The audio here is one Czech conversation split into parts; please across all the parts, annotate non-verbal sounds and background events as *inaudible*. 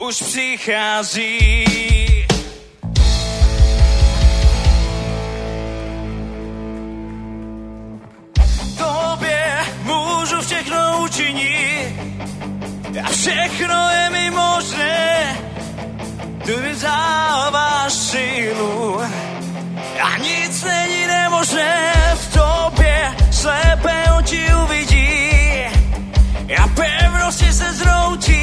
už přichází. Tobě můžu všechno učinit a všechno je mi možné. Ty mi dáváš sílu a nic není nemožné. V tobě slepé oči uvidí a pevnosti se zroutí.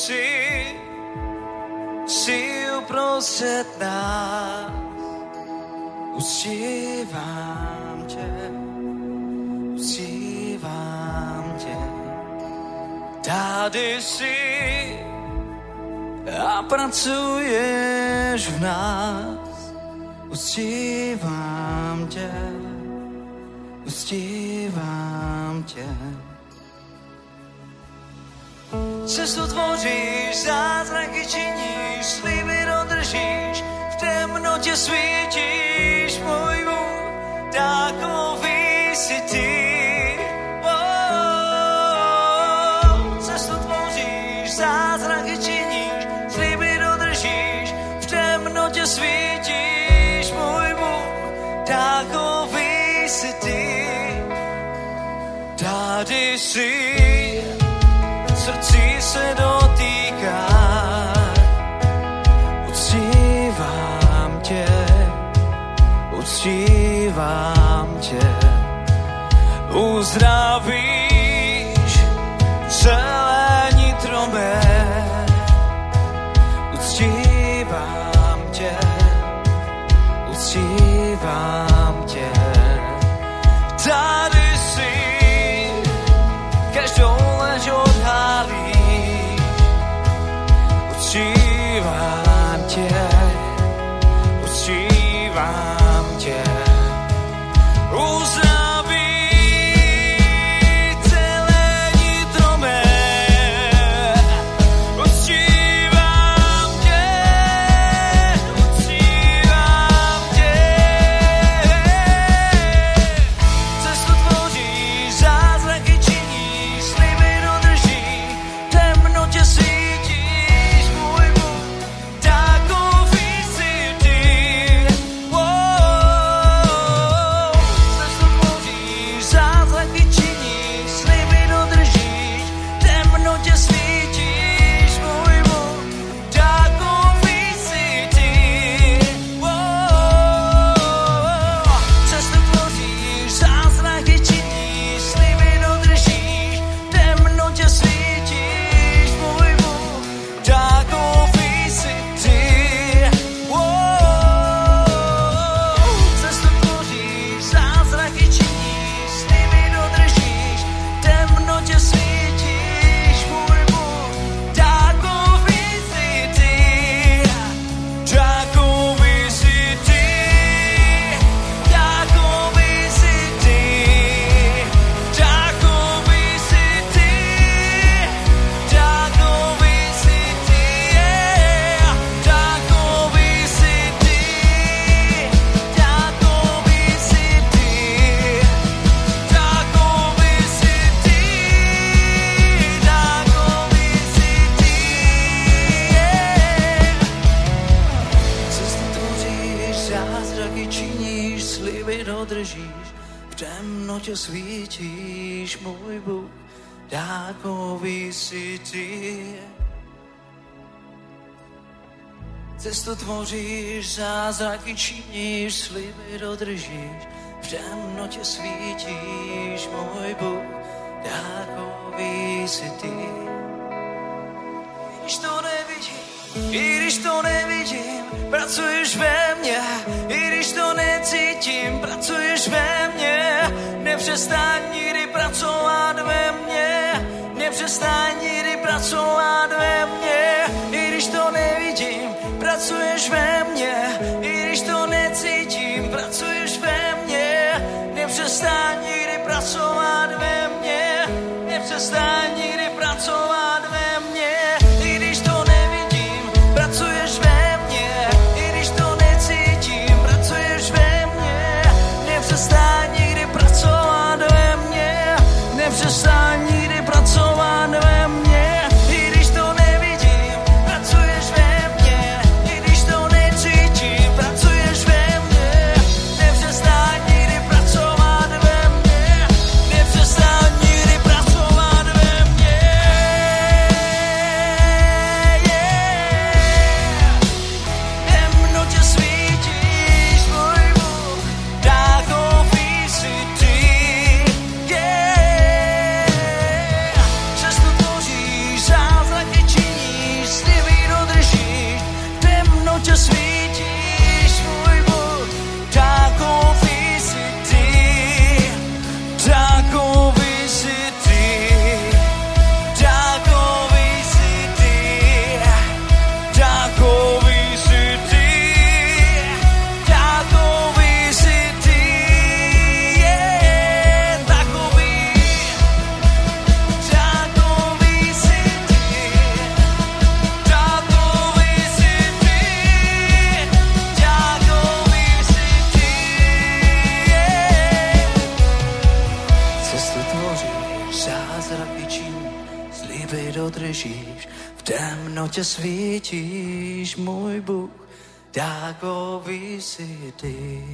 Jsi, jsi uprostřed nás. Uctívám tě, uctívám tě. Tady jsi a pracuješ v nás. Uctívám tě, uctívám tě. Cestu tvoříš, zázraky činíš, sliby dodržíš, v temnotě svítíš, můj Bůh, takový si ty. Oh, svítíš, můj Bůh, takový si ty. Tady jsi, se dotýká. Uctívám tě, uctívám tě. Uzdravíš dodržíš, v temnotě svítíš, můj Bůh, takový jsi ty. Cestu tvoříš, zázraky činíš, sliby dodržíš, v temnotě svítíš, můj Bůh, takový jsi ty. I když to nevidím, i když to nevidím, pracuješ ve mně, to necítím, pracuješ ve mně, nepřestaň nikdy pracovat ve mně, nepřestaň nikdy pracovat ve mně, i když to nevidím, pracuješ ve mně, temnotě svítíš, můj Bůh, takový jsi ty.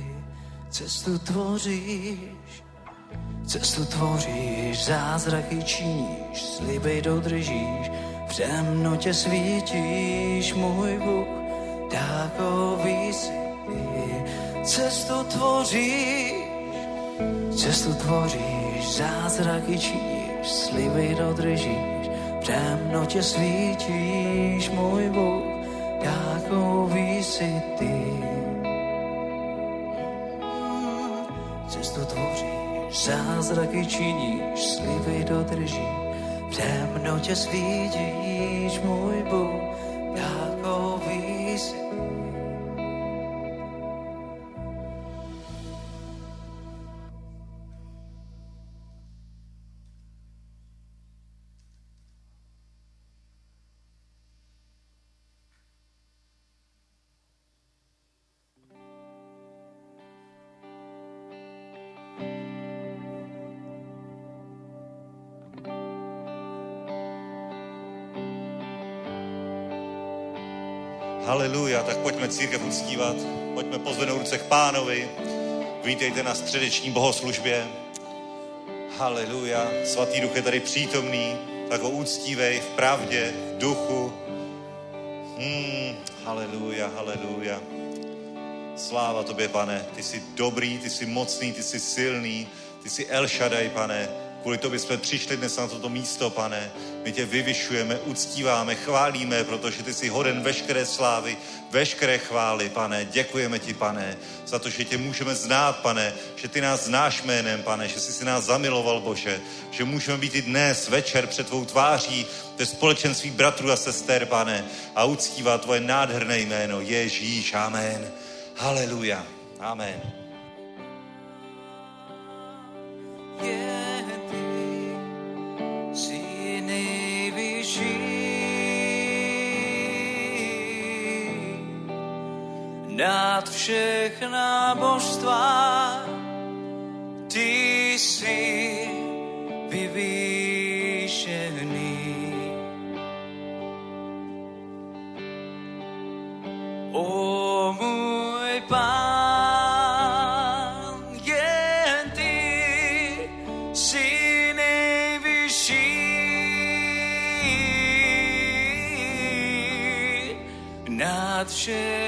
Cestu tvoříš, cestu tvoříš, zázraky činíš, sliby dodržíš, v temnotě svítíš, můj Bůh, takový jsi ty. Cestu tvoříš, cestu tvoříš, zázraky činíš, sliby dodržíš, temnotě svítíš, můj Bůh, takový jsi ty. Cestu tvoříš, zázraky činíš, sliby dodržíš, temnotě svítíš, můj Bůh, církev uctívat, pojďme pozvednout ruce k pánovi, vítejte na středeční bohoslužbě. Haleluja, svatý duch je tady přítomný, tak ho uctívej v pravdě, v duchu. Hmm, haleluja, haleluja. Sláva tobě, pane, ty jsi dobrý, ty jsi mocný, ty jsi silný, ty jsi El Shaddai, pane, Kvůli tobě jsme přišli dnes na toto místo, pane. My tě vyvyšujeme, uctíváme, chválíme, protože ty jsi hoden veškeré slávy, veškeré chvály, pane. Děkujeme ti, pane, za to, že tě můžeme znát, pane, že ty nás znáš jménem, pane, že jsi si nás zamiloval, Bože, že můžeme být i dnes večer před tvou tváří ve společenství bratrů a sester, pane, a uctívat tvoje nádherné jméno. Ježíš, amen. Haleluja. Amen. Nad všechna božstva ty jsi vyvýšený. O můj pán, jen ty jsi nejvyšší nad všechna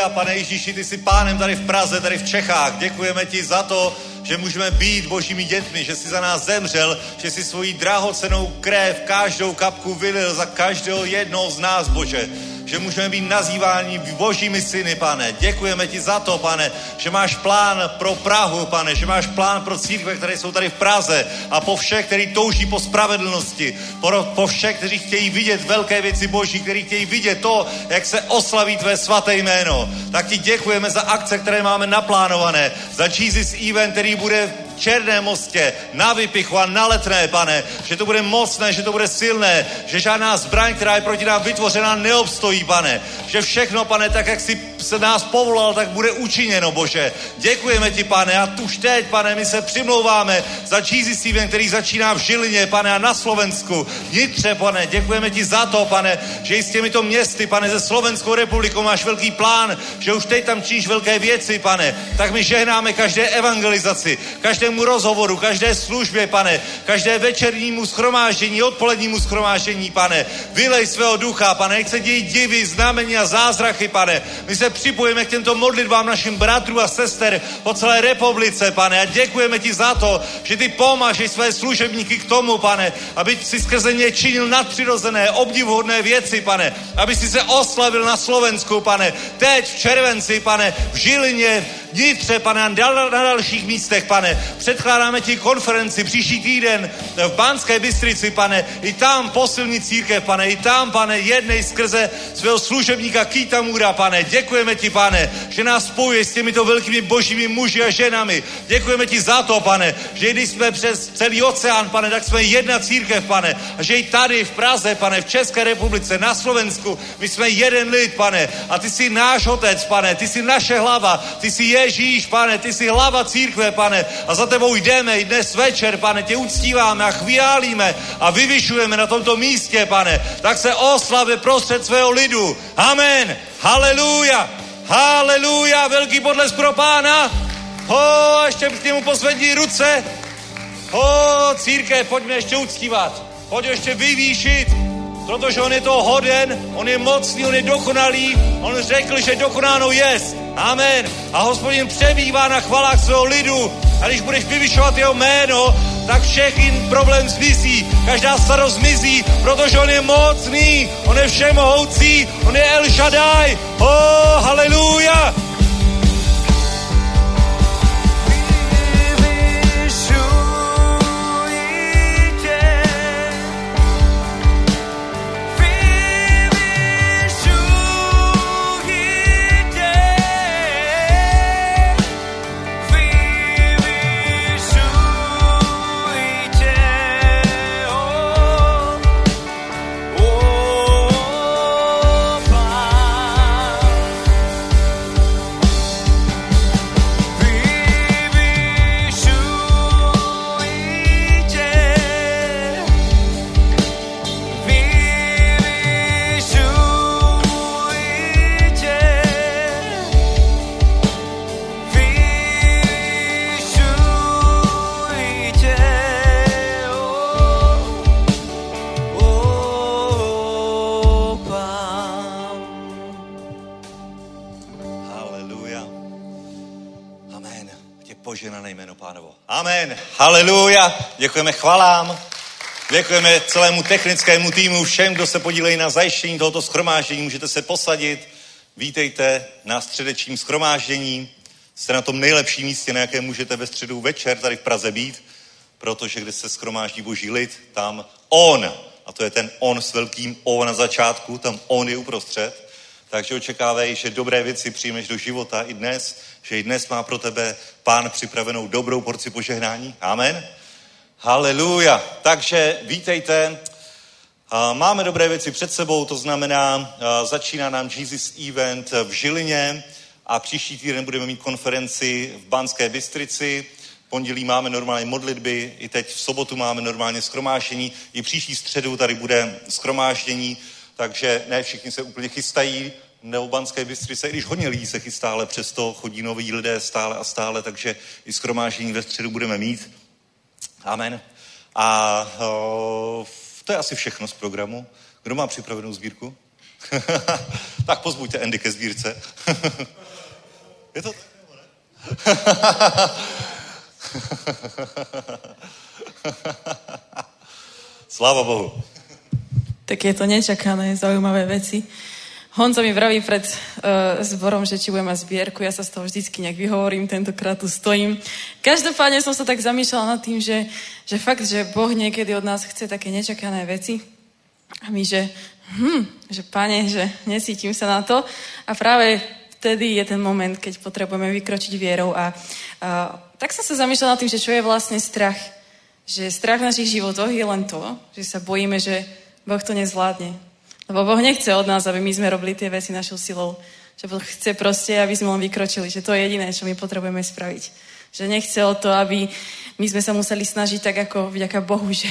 haleluja, pane Ježíši, ty jsi pánem tady v Praze, tady v Čechách. Děkujeme ti za to, že můžeme být božími dětmi, že jsi za nás zemřel, že jsi svojí drahocenou krev, každou kapku vylil za každého jednoho z nás, Bože. Že můžeme být nazýváni božími syny, pane. Děkujeme ti za to, pane, že máš plán pro Prahu, pane, že máš plán pro církve, které jsou tady v Praze a po všech, kteří touží po spravedlnosti, po, po všech, kteří chtějí vidět velké věci boží, kteří chtějí vidět to, jak se oslaví tvé svaté jméno. Tak ti děkujeme za akce, které máme naplánované, za Jesus Event, který bude Černém mostě, na Vypichu a na Letné, pane, že to bude mocné, že to bude silné, že žádná zbraň, která je proti nám vytvořena, neobstojí, pane, že všechno, pane, tak jak jsi se nás povolal, tak bude učiněno, Bože. Děkujeme ti, pane, a už teď, pane, my se přimlouváme za Jesus Event, který začíná v Žilině, pane, a na Slovensku, vnitře, pane, děkujeme ti za to, pane, že i s těmito městy, pane, ze Slovenskou republikou máš velký plán, že už teď tam činíš velké věci, pane, tak my žehnáme každé evangelizaci, každému rozhovoru, každé službě, pane, každé večernímu schromáždění, odpolednímu schromáždění, pane, vylej svého ducha, pane, nech se dějí divy, znamení a zázrachy, pane, my se připojíme k těmto modlitbám našim bratrů a sester po celé republice, pane, a děkujeme ti za to, že ty pomášeš své služebníky k tomu, pane, aby si skrze ně činil nadpřirozené, obdivuhodné věci, pane, aby si se oslavil na Slovensku, pane, teď v červenci, pane, v Žilině, vnitře, pane, a na dalších místech, pane. Předkládáme ti konferenci příští týden v Banské Bystrici, pane, i tam posilní církev, pane, i tam, pane, jednej skrze svého služebníka Kýtamura, pane. Děkujeme ti, pane, že nás spojuje s těmito velkými božími muži a ženami. Děkujeme ti za to, pane, že když jsme přes celý oceán, pane, tak jsme jedna církev, pane, a že i tady v Praze, pane, v České republice, na Slovensku, my jsme jeden lid, pane, a ty jsi náš otec, pane, ty jsi naše hlava, ty jsi Ježíš, pane, ty jsi hlava církve, pane, a za tebou jdeme i dnes večer, pane, tě uctíváme a chválíme a vyvyšujeme na tomto místě, pane, tak se oslavě prostřed svého lidu. Amen. Haleluja. Haleluja. Velký podles pro pána. Ho, ještě k němu pozvední ruce. Ho, církev, pojďme ještě uctívat. Pojď ještě vyvýšit, protože on je to hoden, on je mocný, on je dokonalý, on řekl, že dokonáno jest. Amen. A hospodin přebývá na chvalách svého lidu. A když budeš vyvyšovat jeho jméno, tak všechny problém zmizí, každá starost zmizí, protože on je mocný, on je všemohoucí, on je El Shaddai. Oh, haleluja. Pánovo. Amen. Haleluja. Děkujeme chvalám. Děkujeme celému technickému týmu, všem, kdo se podílejí na zajištění tohoto schromáždění. Můžete se posadit. Vítejte na středečním schromáždění. Jste na tom nejlepším místě, na jakém můžete ve středu večer tady v Praze být, protože kde se schromáždí boží lid, tam on, a to je ten on s velkým O na začátku, tam on je uprostřed, Takže očekávej, že dobré věci přijmeš do života i dnes, že i dnes má pro tebe pán připravenou dobrou porci požehnání. Amen. Haleluja. Takže vítejte. Máme dobré věci před sebou, to znamená, začíná nám Jesus Event v Žilině a příští týden budeme mít konferenci v Banské Bystrici. Pondělí máme normálně modlitby, i teď v sobotu máme normálně skromášení, i příští středu tady bude skromáždění, takže ne všichni se úplně chystají nebo Banské Bystrice, i když hodně lidí se chystá, ale přesto chodí noví lidé stále a stále, takže i skromáždění ve středu budeme mít. Amen. A o, to je asi všechno z programu. Kdo má připravenou sbírku? *laughs* tak pozbuďte Andy ke sbírce. *laughs* je to? *laughs* Sláva Bohu. Tak je to nečakané, zaujímavé veci. Honzo mi vraví pred uh, zborom, že či budeme zbierku, ja sa z toho vždycky nejak vyhovorím, tentokrát tu stojím. Každopádne som sa tak zamýšľala nad tým, že, že fakt, že Boh niekedy od nás chce také nečakané veci. A my, že hm, že pane, že nesítim sa na to. A práve vtedy je ten moment, keď potrebujeme vykročiť vierou. A, a tak som sa zamýšľala nad tým, že čo je vlastne strach. Že strach v našich životoch je len to, že sa bojíme, že Boh to nezvládne lebo Boh nechce od nás, aby my sme robili tie veci našou silou. Že Boh chce proste, aby sme len vykročili. Že to je jediné, čo my potrebujeme spraviť. Že nechce o to, aby my sme sa museli snažiť tak ako vďaka Bohu, *laughs* že,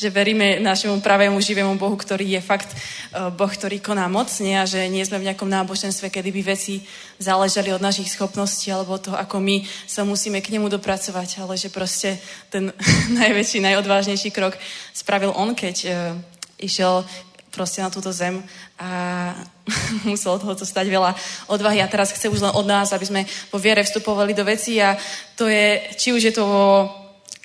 že veríme našemu pravému živému Bohu, ktorý je fakt uh, Boh, ktorý koná mocne a že nie sme v nejakom náboženstve, kedy by veci záležali od našich schopností alebo toho, ako my sa musíme k nemu dopracovať, ale že proste ten *laughs* najväčší, najodvážnejší krok spravil on, keď uh, išiel proste na túto zem a *laughs* muselo toho to stať veľa odvahy. A teraz chce už len od nás, aby sme po viere vstupovali do veci a to je, či už je to vo,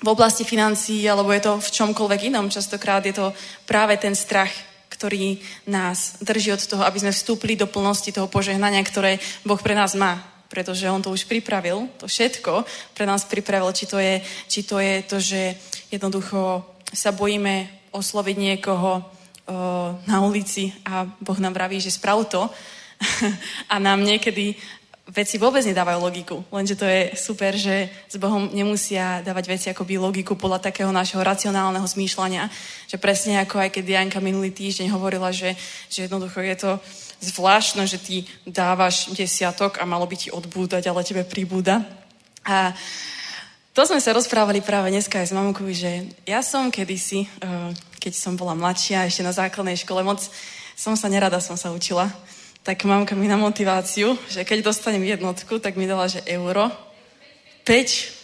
v oblasti financií, alebo je to v čomkoľvek inom. Častokrát je to práve ten strach, ktorý nás drží od toho, aby sme vstúpili do plnosti toho požehnania, ktoré Boh pre nás má. Pretože on to už pripravil, to všetko pre nás pripravil, či to je, či to, je to, že jednoducho sa bojíme osloviť niekoho, na ulici a Boh nám vraví, že sprav to *laughs* a nám niekedy veci vôbec nedávajú logiku. Lenže to je super, že s Bohom nemusia dávať veci akoby logiku podľa takého nášho racionálneho zmýšľania. Že presne ako aj keď Janka minulý týždeň hovorila, že, že jednoducho je to zvláštne, že ty dávaš desiatok a malo by ti odbúdať, ale tebe pribúda. A to sme sa rozprávali práve dneska aj s mamkou, že ja som kedysi, eh, keď som bola mladšia, ešte na základnej škole, moc som sa nerada som sa učila, tak mamka mi na motiváciu, že keď dostanem jednotku, tak mi dala, že euro. 5,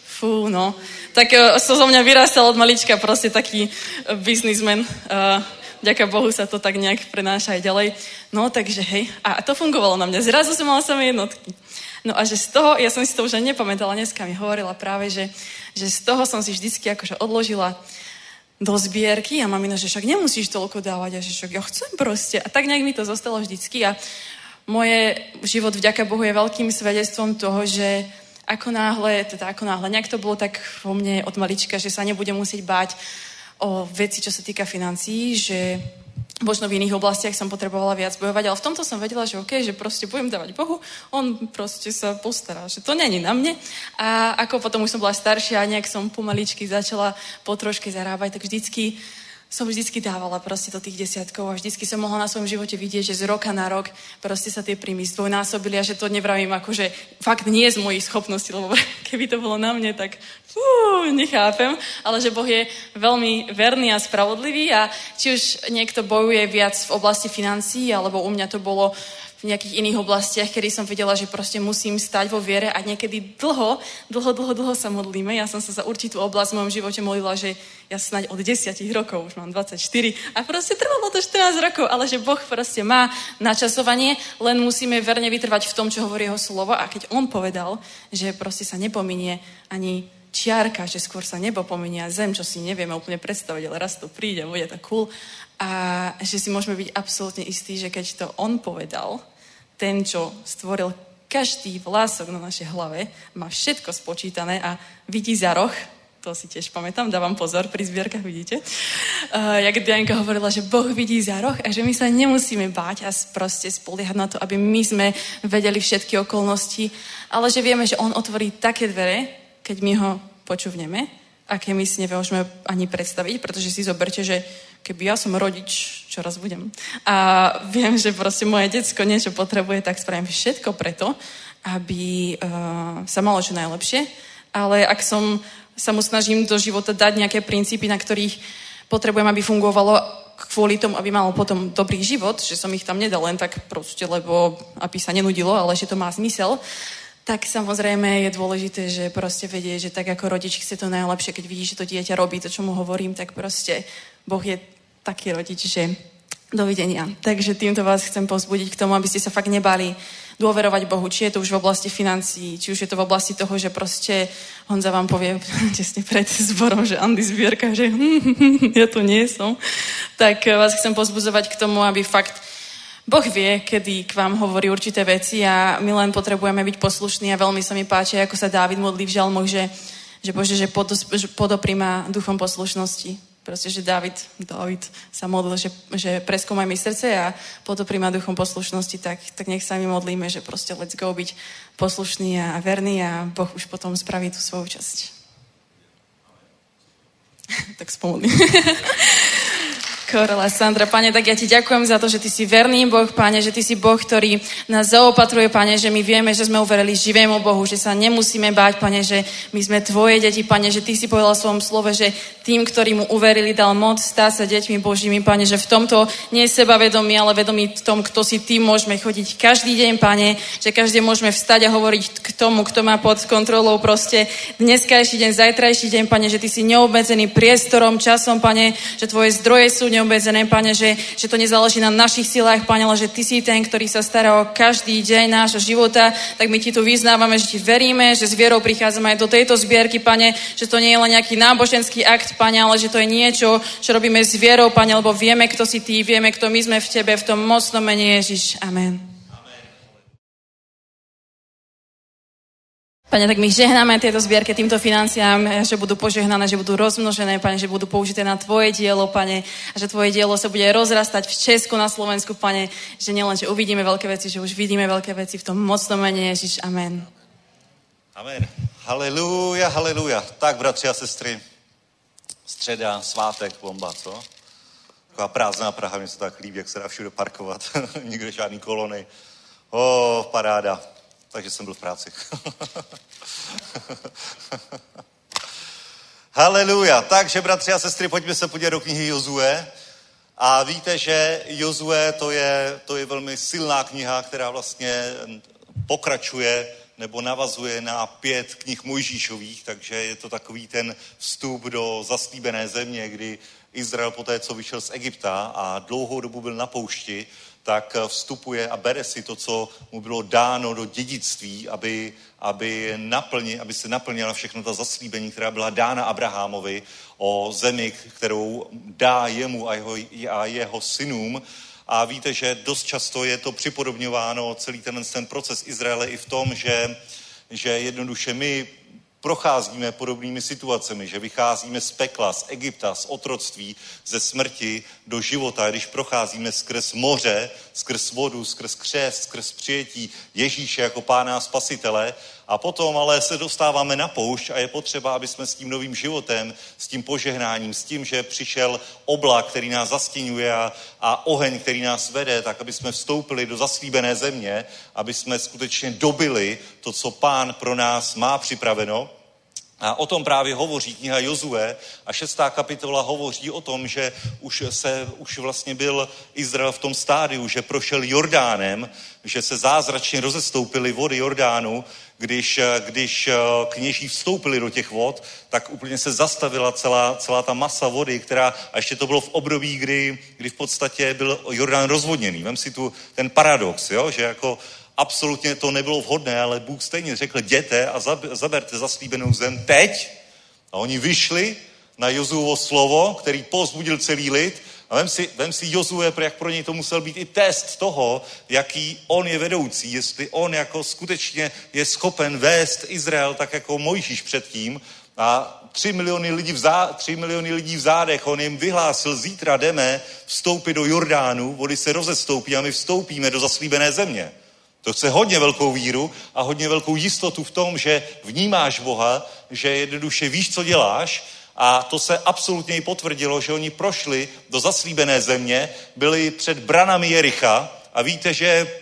fú, no. Tak uh, so zo mňa vyrastal od malička proste taký uh, biznismen. Ďaká Bohu sa to tak nejak prenáša aj ďalej. No, takže hej. A to fungovalo na mňa. Zrazu som mala samé jednotky. No a že z toho, ja som si to už ani nepamätala, dneska mi hovorila práve, že, že z toho som si vždycky akože odložila do zbierky a mamina, že však nemusíš toľko dávať a že však ja chcem proste. A tak nejak mi to zostalo vždycky a moje život vďaka Bohu je veľkým svedectvom toho, že ako náhle, teda ako náhle, nejak to bolo tak vo mne od malička, že sa nebudem musieť báť o veci, čo sa týka financií, že možno v iných oblastiach som potrebovala viac bojovať, ale v tomto som vedela, že OK, že proste budem dávať Bohu, on proste sa postará, že to není na mne. A ako potom už som bola staršia a nejak som pomaličky začala po troške zarábať, tak vždycky som vždycky dávala proste do tých desiatkov a vždycky som mohla na svojom živote vidieť, že z roka na rok proste sa tie príjmy zdvojnásobili a že to nevravím ako, že fakt nie z mojich schopností, lebo *laughs* keby to bolo na mne, tak fú, nechápem, ale že Boh je veľmi verný a spravodlivý a či už niekto bojuje viac v oblasti financií, alebo u mňa to bolo v nejakých iných oblastiach, kedy som videla, že proste musím stať vo viere a niekedy dlho, dlho, dlho, dlho sa modlíme. Ja som sa za určitú oblasť v mojom živote modlila, že ja snáď od 10 rokov, už mám 24 a proste trvalo to 14 rokov, ale že Boh proste má načasovanie, len musíme verne vytrvať v tom, čo hovorí jeho slovo a keď on povedal, že proste sa nepominie ani čiarka, že skôr sa nebo pominie a zem, čo si nevieme úplne predstaviť, ale raz to príde, bude to cool a že si môžeme byť absolútne istí, že keď to on povedal, ten, čo stvoril každý vlások na našej hlave, má všetko spočítané a vidí za roh, to si tiež pamätám, dávam pozor pri zbierkach, vidíte. Uh, jak Dianka hovorila, že Boh vidí za roh a že my sa nemusíme báť a proste spoliehať na to, aby my sme vedeli všetky okolnosti, ale že vieme, že On otvorí také dvere, keď my ho počúvneme, aké my si nevmôžeme ani predstaviť, pretože si zoberte, že keby ja som rodič, čo raz budem, a viem, že proste moje decko niečo potrebuje, tak spravím všetko preto, aby uh, sa malo čo najlepšie, ale ak som sa mu snažím do života dať nejaké princípy, na ktorých potrebujem, aby fungovalo kvôli tomu, aby mal potom dobrý život, že som ich tam nedal len tak proste, lebo aby sa nenudilo, ale že to má zmysel, tak samozrejme je dôležité, že proste vedie, že tak ako rodič chce to najlepšie, keď vidí, že to dieťa robí to, čo mu hovorím, tak proste Boh je taký rodič, že dovidenia. Takže týmto vás chcem pozbudiť k tomu, aby ste sa fakt nebali dôverovať Bohu, či je to už v oblasti financií, či už je to v oblasti toho, že proste Honza vám povie *laughs* tesne pred zborom, že Andy zbierka, že *laughs* ja to nie som, tak vás chcem pozbuzovať k tomu, aby fakt Boh vie, kedy k vám hovorí určité veci a my len potrebujeme byť poslušní a veľmi sa mi páči, ako sa Dávid modlí v žalmoch, že, že Bože, že podoprí ma duchom poslušnosti. Proste, že David, David sa modlil, že, že preskúmaj mi srdce a potom príma duchom poslušnosti, tak, tak nech sa mi modlíme, že proste let's go byť poslušný a verný a Boh už potom spraví tú svoju časť. *laughs* tak spomodlím. *laughs* Korela Sandra, pane, tak ja ti ďakujem za to, že ty si verný Boh, pane, že ty si Boh, ktorý nás zaopatruje, pane, že my vieme, že sme uverili živému Bohu, že sa nemusíme báť, pane, že my sme tvoje deti, pane, že ty si povedal v svojom slove, že tým, ktorí mu uverili, dal moc stať sa deťmi Božími, pane, že v tomto nie je sebavedomí, ale vedomí v tom, kto si ty môžeme chodiť každý deň, pane, že každý môžeme vstať a hovoriť k tomu, kto má pod kontrolou proste dneskajší deň, zajtrajší deň, pane, že ty si neobmedzený priestorom, časom, pane, že tvoje zdroje sú neobmedzené, Pane, že, že to nezáleží na našich silách, Pane, ale že Ty si ten, ktorý sa stará o každý deň nášho života, tak my Ti tu vyznávame, že Ti veríme, že s vierou prichádzame aj do tejto zbierky, Pane, že to nie je len nejaký náboženský akt, Pane, ale že to je niečo, čo robíme s vierou, Pane, lebo vieme, kto si Ty, vieme, kto my sme v Tebe, v tom mocnom mene Ježiš. Amen. Pane, tak my žehnáme tieto zbierky týmto financiám, že budú požehnané, že budú rozmnožené, Pane, že budú použité na Tvoje dielo, Pane, a že Tvoje dielo sa bude rozrastať v Česku, na Slovensku, Pane, že nielen, že uvidíme veľké veci, že už vidíme veľké veci v tom mocnom mene Ježiš. Amen. Amen. Haleluja, haleluja. Tak, bratři a sestry, středa, svátek, bomba, co? Taková prázdná Praha, mi se tak líbí, jak se dá všude parkovat. *laughs* Nikde žádný kolony. Oh, paráda takže jsem byl v práci. *laughs* Haleluja. Takže, bratři a sestry, pojďme se podívat do knihy Jozue. A víte, že Jozue to je, to je velmi silná kniha, která vlastně pokračuje nebo navazuje na pět knih Mojžíšových, takže je to takový ten vstup do zaslíbené země, kdy Izrael poté, co vyšel z Egypta a dlouhou dobu byl na poušti, tak vstupuje a bere si to, co mu bylo dáno do dědictví, aby, aby, naplni, aby se naplnila všechno ta zaslíbení, která byla dána Abrahamovi o zemi, kterou dá jemu a jeho, a jeho synům. A víte, že dost často je to připodobňováno celý ten, ten proces Izraele i v tom, že, že jednoduše my procházíme podobnými situacemi, že vycházíme z pekla, z Egypta, z otroctví, ze smrti do života, když procházíme skrz moře, skrz vodu, skrz křest, skrz přijetí Ježíše jako pána a spasitele a potom ale se dostáváme na poušť a je potřeba, aby jsme s tím novým životem, s tím požehnáním, s tím, že přišel oblak, který nás zastínuje a, a oheň, který nás vede, tak aby jsme vstoupili do zaslíbené země, aby jsme skutečně dobili to, co pán pro nás má připraveno. A o tom právě hovoří kniha Jozue a šestá kapitola hovoří o tom, že už, se, už vlastně byl Izrael v tom stádiu, že prošel Jordánem, že se zázračně rozestoupily vody Jordánu, když, když kněží vstoupili do těch vod, tak úplně se zastavila celá, celá ta masa vody, která, a ještě to bylo v období, kdy, kdy v podstatě byl Jordán rozvodněný. Vem si tu ten paradox, jo? že jako absolutně to nebylo vhodné, ale Bůh stejně řekl, jděte a zaberte zaslíbenou zem teď. A oni vyšli na Jozuovo slovo, který pozbudil celý lid. A vem si, vem si Jozue, jak pro něj to musel být i test toho, jaký on je vedoucí, jestli on jako skutečně je schopen vést Izrael tak jako Mojžíš předtím. a tři miliony, lidí v zá, tři miliony lidí v zádech, on jim vyhlásil, zítra jdeme vstoupit do Jordánu, vody se rozestoupí a my vstoupíme do zaslíbené země. To chce hodně velkou víru a hodně velkou jistotu v tom, že vnímáš Boha, že jednoduše víš, co děláš. A to se absolutně i potvrdilo, že oni prošli do zaslíbené země, byli před branami Jericha a víte, že,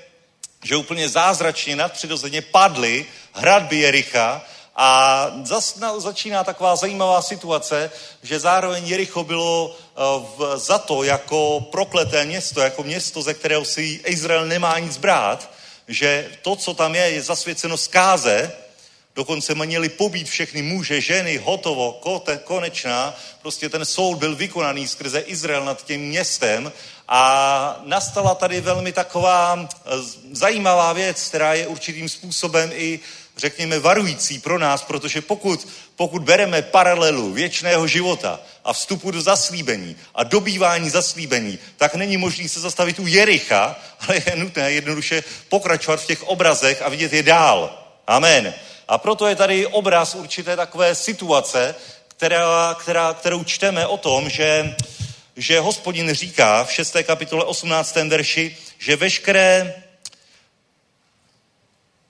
že úplně zázračně nadpřirozeně padly hradby Jericha. A zas začíná taková zajímavá situace, že zároveň Jericho bylo eh, v, za to jako prokleté město, jako město, ze kterého si Izrael nemá nic brát, že to, co tam je, je zasvěceno zkáze, dokonce měli pobít všechny muže, ženy, hotovo, kote, konečná. Prostě ten soud byl vykonaný skrze Izrael nad tím městem a nastala tady velmi taková eh, zajímavá věc, která je určitým způsobem i řekněme, varující pro nás, protože pokud, pokud bereme paralelu věčného života a vstupu do zaslíbení a dobývání zaslíbení, tak není možné se zastavit u Jericha, ale je nutné jednoduše pokračovat v těch obrazech a vidět je dál. Amen. A proto je tady obraz určité takové situace, která, která, kterou čteme o tom, že, že hospodin říká v 6. kapitole 18. verši, že veškeré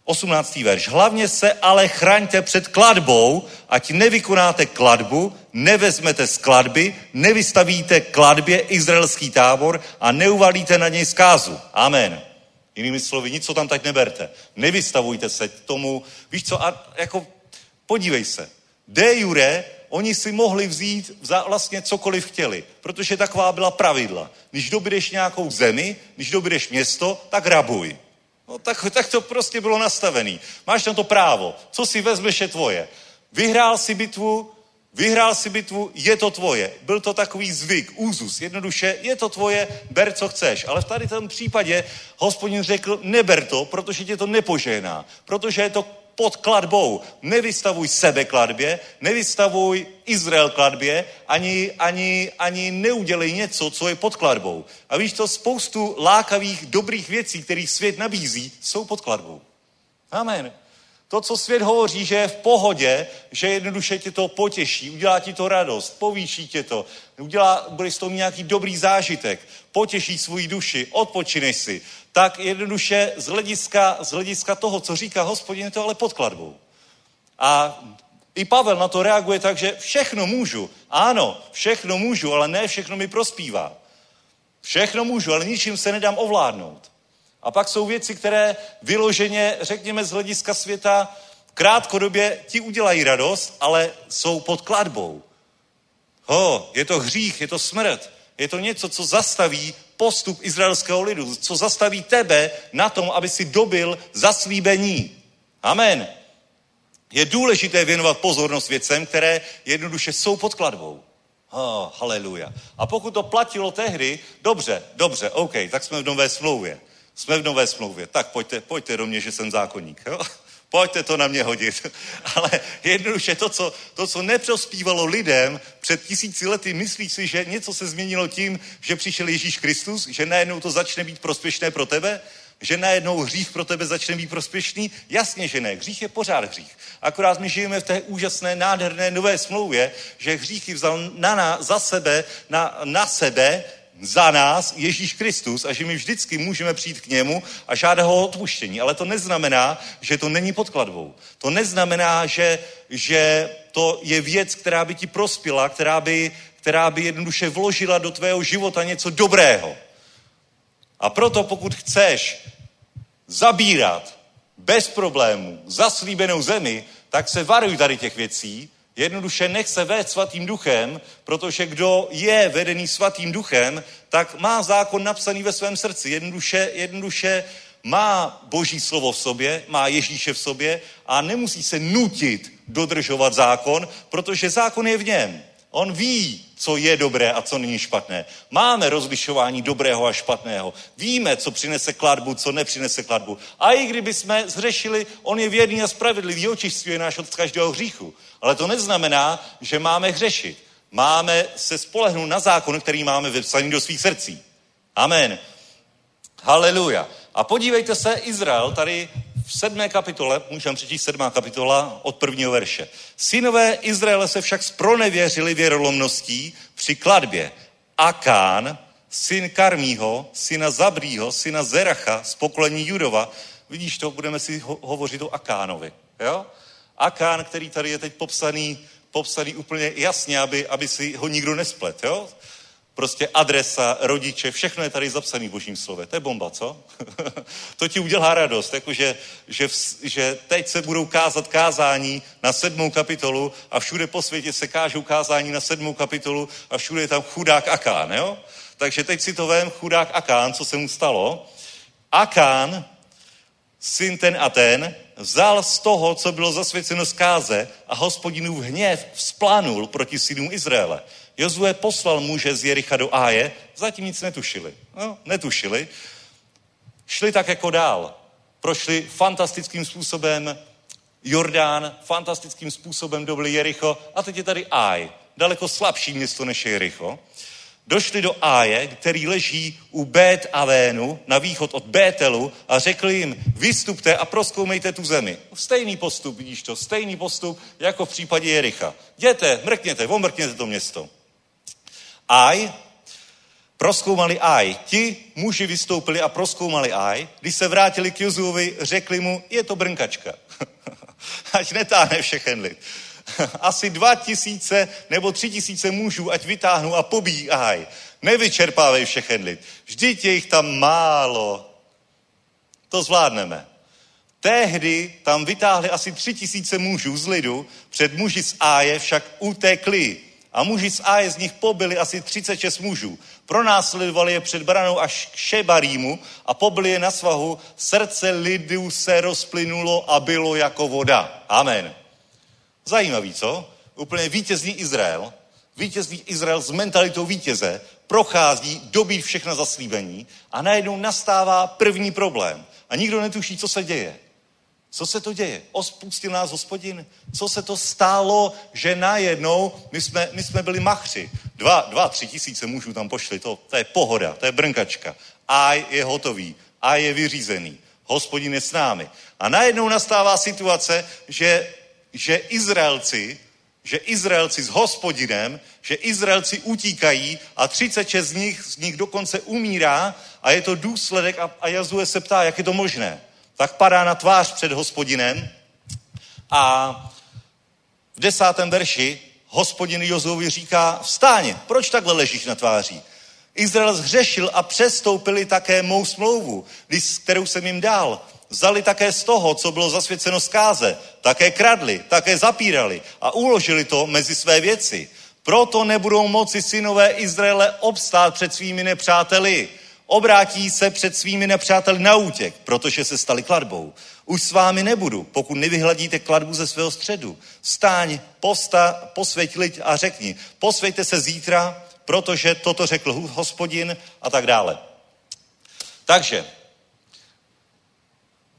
18. verš. Hlavně se ale chraňte před kladbou, ať nevykonáte kladbu, nevezmete z kladby, nevystavíte kladbě izraelský tábor a neuvalíte na něj zkázu. Amen. Jinými slovy, nic, co tam tak neberte. Nevystavujte se tomu. Víš co, a jako podívej se. De jure, oni si mohli vzít za vlastně cokoliv chtěli, protože taková byla pravidla. Když dobydeš nějakou zemi, když dobydeš město, tak rabuj. No tak, tak to prostě bylo nastavený. Máš na to právo. Co si vezmeš je tvoje. Vyhrál si bitvu, vyhrál si bitvu, je to tvoje. Byl to takový zvyk, úzus, jednoduše, je to tvoje, ber, co chceš. Ale v tady tom případě hospodin řekl, neber to, protože tě to nepožená. Protože je to pod kladbou. Nevystavuj sebe kladbě, nevystavuj Izrael kladbě, ani, ani, ani neudělej něco, co je pod kladbou. A víš to, spoustu lákavých, dobrých věcí, kterých svět nabízí, jsou pod kladbou. Amen. To, co svět hovoří, že je v pohodě, že jednoduše tě to potěší, udělá ti to radost, povýší tě to, udělá, budeš s tom nějaký dobrý zážitek, potěší svůj duši, odpočineš si, tak jednoduše z hlediska, z hlediska toho, co říká hospodin, je to ale podkladbou. A i Pavel na to reaguje tak, že všechno můžu. Ano, všechno můžu, ale ne všechno mi prospívá. Všechno můžu, ale ničím se nedám ovládnout. A pak jsou věci, které vyloženě, řekněme, z hlediska světa krátkodobě ti udělají radost, ale jsou pod kladbou. Ho, je to hřích, je to smrt. Je to něco, co zastaví postup izraelského lidu, co zastaví tebe na tom, aby si dobil zaslíbení. Amen. Je důležité věnovat pozornost věcem, které jednoduše jsou pod kladbou. Oh, haleluja. A pokud to platilo tehdy, dobře, dobře, OK, tak jsme v nové smlouvě. Jsme v nové smlouvě. Tak pojďte, pojďte do mě, že jsem zákonník. Jo? Pojďte to na mě hodit. *laughs* Ale jednoduše to co, to, co neprospívalo lidem před tisíci lety, myslíš si, že něco se změnilo tím, že přišel Ježíš Kristus, že najednou to začne být prospěšné pro tebe? Že najednou hřích pro tebe začne být prospěšný? Jasně, že ne. Hřích je pořád hřích. Akorát my žijeme v té úžasné, nádherné nové smlouvě, že hříchy vzal na, na, za sebe, na, na sebe za nás Ježíš Kristus a že my vždycky můžeme přijít k němu a žádat ho odpuštění. Ale to neznamená, že to není podkladbou. To neznamená, že, že to je věc, která by ti prospěla, která by, která by jednoduše vložila do tvého života něco dobrého. A proto pokud chceš zabírat bez problémů zaslíbenou zemi, tak se varuj tady těch věcí, Jednoduše nech se vést svatým duchem, protože kdo je vedený svatým duchem, tak má zákon napsaný ve svém srdci. Jednoduše, jednoduše má boží slovo v sobě, má Ježíše v sobě a nemusí se nutit dodržovat zákon, protože zákon je v něm. On ví, co je dobré a co není špatné. Máme rozlišování dobrého a špatného. Víme, co přinese kladbu, co nepřinese kladbu. A i kdyby jsme zřešili, on je věrný a spravedlivý, očistuje náš od každého hříchu. Ale to neznamená, že máme hřešit. Máme se spolehnout na zákon, který máme vypsaný do svých srdcí. Amen. Haleluja. A podívejte se, Izrael tady v sedmé kapitole, můžeme přečíst sedmá kapitola od prvního verše. Synové Izraele se však spronevěřili věrolomností při kladbě. Akán, syn Karmího, syna Zabrýho, syna Zeracha z pokolení Judova. Vidíš to, budeme si ho- hovořit o Akánovi. Jo? Akán, který tady je teď popsaný, popsaný úplně jasně, aby, aby si ho nikdo nesplet. Jo? Prostě adresa, rodiče, všechno je tady zapsané v božím slově. To je bomba, co? *laughs* to ti udělá radost, jakože, že, že teď se budou kázat kázání na sedmou kapitolu a všude po světě se kážou kázání na sedmou kapitolu a všude je tam chudák Akán, jo? Takže teď si to vem, chudák Akán, co se mu stalo. Akán, syn ten a ten, vzal z toho, co bylo zasvěceno zkáze a hospodinův hněv vzplánul proti synům Izraele. Jozue poslal muže z Jericha do Áje, zatím nic netušili. No, netušili. Šli tak jako dál. Prošli fantastickým způsobem Jordán, fantastickým způsobem dobili Jericho a teď je tady Áj, daleko slabší město než je Jericho. Došli do Áje, který leží u Bet Avénu, na východ od Bételu a řekli jim, vystupte a proskoumejte tu zemi. Stejný postup, vidíš to, stejný postup jako v případě Jericha. Jděte, mrkněte, omrkněte to město. Aj, proskoumali Aj. Ti muži vystoupili a proskoumali Aj. Když se vrátili k Jozuovi, řekli mu, je to brnkačka. *laughs* Ať netáhne všechen lid. *laughs* Asi dva tisíce nebo tři tisíce mužů, ať vytáhnou a pobíjí Aj. Nevyčerpávej všechen lid. Vždyť je jich tam málo. To zvládneme. Tehdy tam vytáhli asi tři tisíce mužů z lidu, před muži z Áje však utekli. A muži z Áje z nich pobili asi 36 mužů. Pronásledovali je před branou až k Šebarímu a pobili je na svahu. Srdce lidu se rozplynulo a bylo jako voda. Amen. Zajímavý, co? Úplně vítězný Izrael, vítězný Izrael s mentalitou vítěze, prochází, dobít všechna zaslíbení a najednou nastává první problém. A nikdo netuší, co se děje. Co se to děje? Ospustil nás hospodin? Co se to stálo, že najednou my jsme, my jsme byli machři. Dva, dva, tři tisíce mužů tam pošli, to, to je pohoda, to je brnkačka. A je hotový, a je vyřízený. Hospodin je s námi. A najednou nastává situace, že, že Izraelci, že Izraelci s hospodinem, že Izraelci utíkají a 36 z nich, z nich dokonce umírá a je to důsledek a, a Jazue se ptá, jak je to možné. Tak padá na tvář před hospodinem a v desátém verši hospodin Jozovi říká, vstáň, proč takhle ležíš na tváří? Izrael zhřešil a přestoupili také mou smlouvu, kterou jsem jim dal. Vzali také z toho, co bylo zasvěceno zkáze, také kradli, také zapírali a uložili to mezi své věci. Proto nebudou moci synové Izraele obstát před svými nepřáteli. Obrátí se před svými nepřáteli na útěk, protože se stali kladbou. Už s vámi nebudu, pokud nevyhladíte kladbu ze svého středu. Stáň, posta, posvěť lid a řekni, posvěďte se zítra, protože toto řekl hospodin a tak dále. Takže,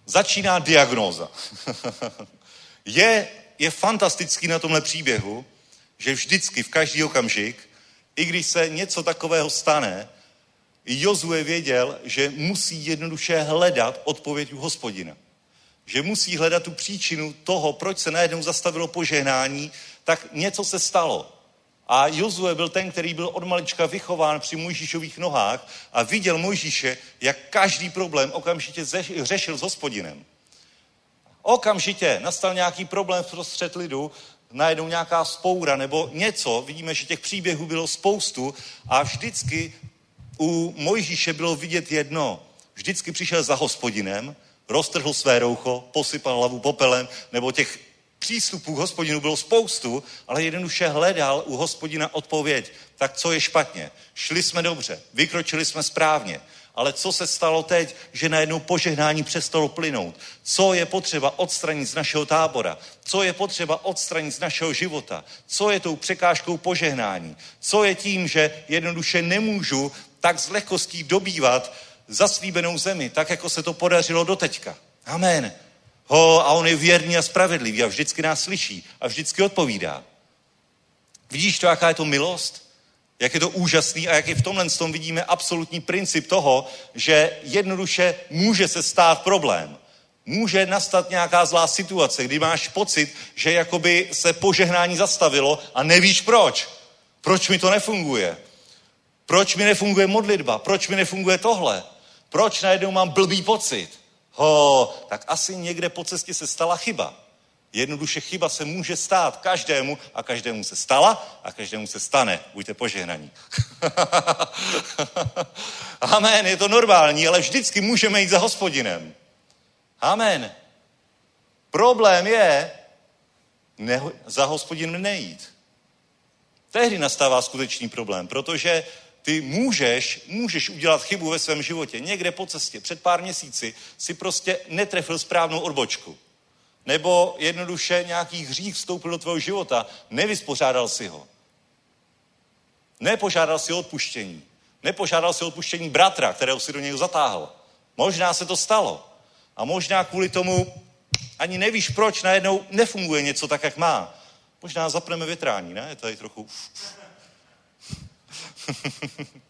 začíná diagnóza. *laughs* je, je fantastický na tomhle příběhu, že vždycky, v každý okamžik, i když se něco takového stane, Jozue věděl, že musí jednoduše hledat odpověď u hospodina. Že musí hledat tu příčinu toho, proč se najednou zastavilo požehnání, tak něco se stalo. A Jozue byl ten, který byl od malička vychován při Mojžíšových nohách a viděl Mojžíše, jak každý problém okamžitě řešil s hospodinem. Okamžitě nastal nějaký problém v prostřed lidu, najednou nějaká spoura nebo něco. Vidíme, že těch příběhů bylo spoustu a vždycky u Mojžíše bylo vidět jedno. Vždycky přišel za hospodinem, roztrhl své roucho, posypal hlavu popelem, nebo těch přístupů k hospodinu bylo spoustu, ale jednoduše hledal u hospodina odpověď. Tak co je špatně? Šli jsme dobře, vykročili jsme správně, ale co se stalo teď, že najednou požehnání přestalo plynout? Co je potřeba odstranit z našeho tábora? Co je potřeba odstranit z našeho života? Co je tou překážkou požehnání? Co je tím, že jednoduše nemůžu tak s lehkostí dobývat zaslíbenou zemi, tak jako se to podařilo doteďka? Amen. Ho, a on je věrný a spravedlivý a vždycky nás slyší a vždycky odpovídá. Vidíš to, jaká je to milost? Jak je to úžasný a jak je v tomhle tom vidíme absolutní princip toho, že jednoduše může se stát problém. může nastat nějaká zlá situace, kdy máš pocit, že jakoby se požehnání zastavilo a nevíš proč. Proč mi to nefunguje? Proč mi nefunguje modlitba? Proč mi nefunguje tohle? Proč najednou mám blbý pocit? Ho, tak asi někde po cestě se stala chyba. Jednoduše chyba se může stát každému a každému se stala a každému se stane. Buďte požehnaní. *laughs* Amen, je to normální, ale vždycky můžeme jít za hospodinem. Amen. Problém je ne, za hospodinem nejít. Tehdy nastává skutečný problém, protože ty můžeš, můžeš udělat chybu ve svém životě. Někde po cestě, před pár měsíci, si prostě netrefil správnou odbočku. Nebo jednoduše nějaký hřích vstoupil do tvého života, nevyspořádal si ho. Nepožádal si odpuštění. Nepožádal si odpuštění bratra, kterého si do něj zatáhl. Možná se to stalo. A možná kvůli tomu ani nevíš, proč najednou nefunguje něco tak, jak má. Možná zapneme větrání, ne? Je tady trochu... *laughs*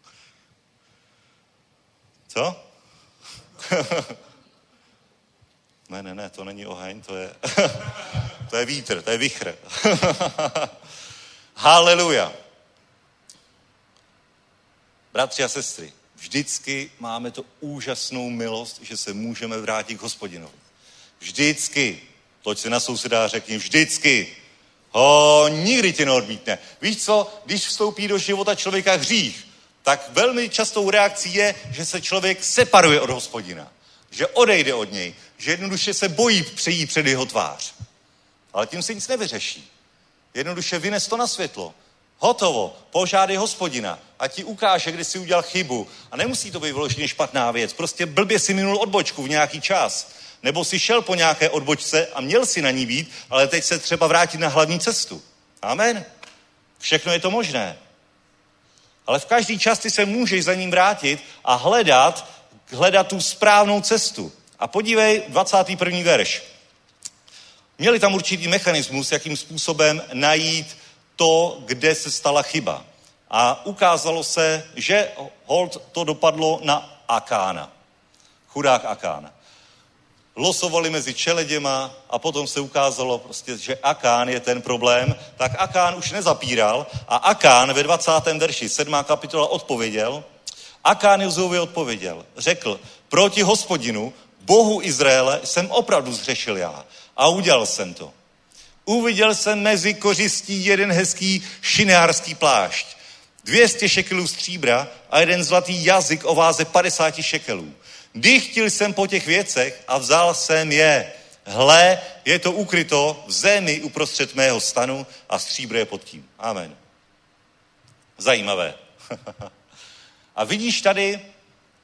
Co? *laughs* ne, ne, ne, to není oheň, to je, *laughs* to je vítr, to je vichr. Haleluja. Bratři a sestry, vždycky máme to úžasnou milost, že se můžeme vrátit k hospodinovi. Vždycky. Toť se na souseda řekni, vždycky. Ho, nikdy tě neodmítne. Víš co, když vstoupí do života člověka hřích, tak velmi častou reakcí je, že se člověk separuje od hospodina. Že odejde od něj. Že jednoduše se bojí přejít před jeho tvář. Ale tím se nic nevyřeší. Jednoduše vynes to na světlo. Hotovo, požádej hospodina a ti ukáže, kde si udělal chybu. A nemusí to být vyloženě špatná věc. Prostě blbě si minul odbočku v nějaký čas. Nebo si šel po nějaké odbočce a měl si na ní být, ale teď se třeba vrátit na hlavní cestu. Amen. Všechno je to možné. Ale v každý čas ty se můžeš za ním vrátit a hledat, hledat tu správnou cestu. A podívej, 21. verš. Měli tam určitý mechanismus, jakým způsobem najít to, kde se stala chyba. A ukázalo se, že hold to dopadlo na Akána. Chudák Akána losovali mezi čeleděma a potom se ukázalo prostě, že Akán je ten problém, tak Akán už nezapíral a Akán ve 20. verši 7. kapitola odpověděl, Akán Jozovi odpověděl, řekl, proti hospodinu, Bohu Izraele, jsem opravdu zřešil já a udělal jsem to. Uviděl jsem mezi kořistí jeden hezký šineárský plášť, 200 šekelů stříbra a jeden zlatý jazyk o váze 50 šekelů. Dychtil jsem po těch věcech a vzal jsem je. Hle, je to ukryto v zemi uprostřed mého stanu a stříbro je pod tím. Amen. Zajímavé. *laughs* a vidíš tady,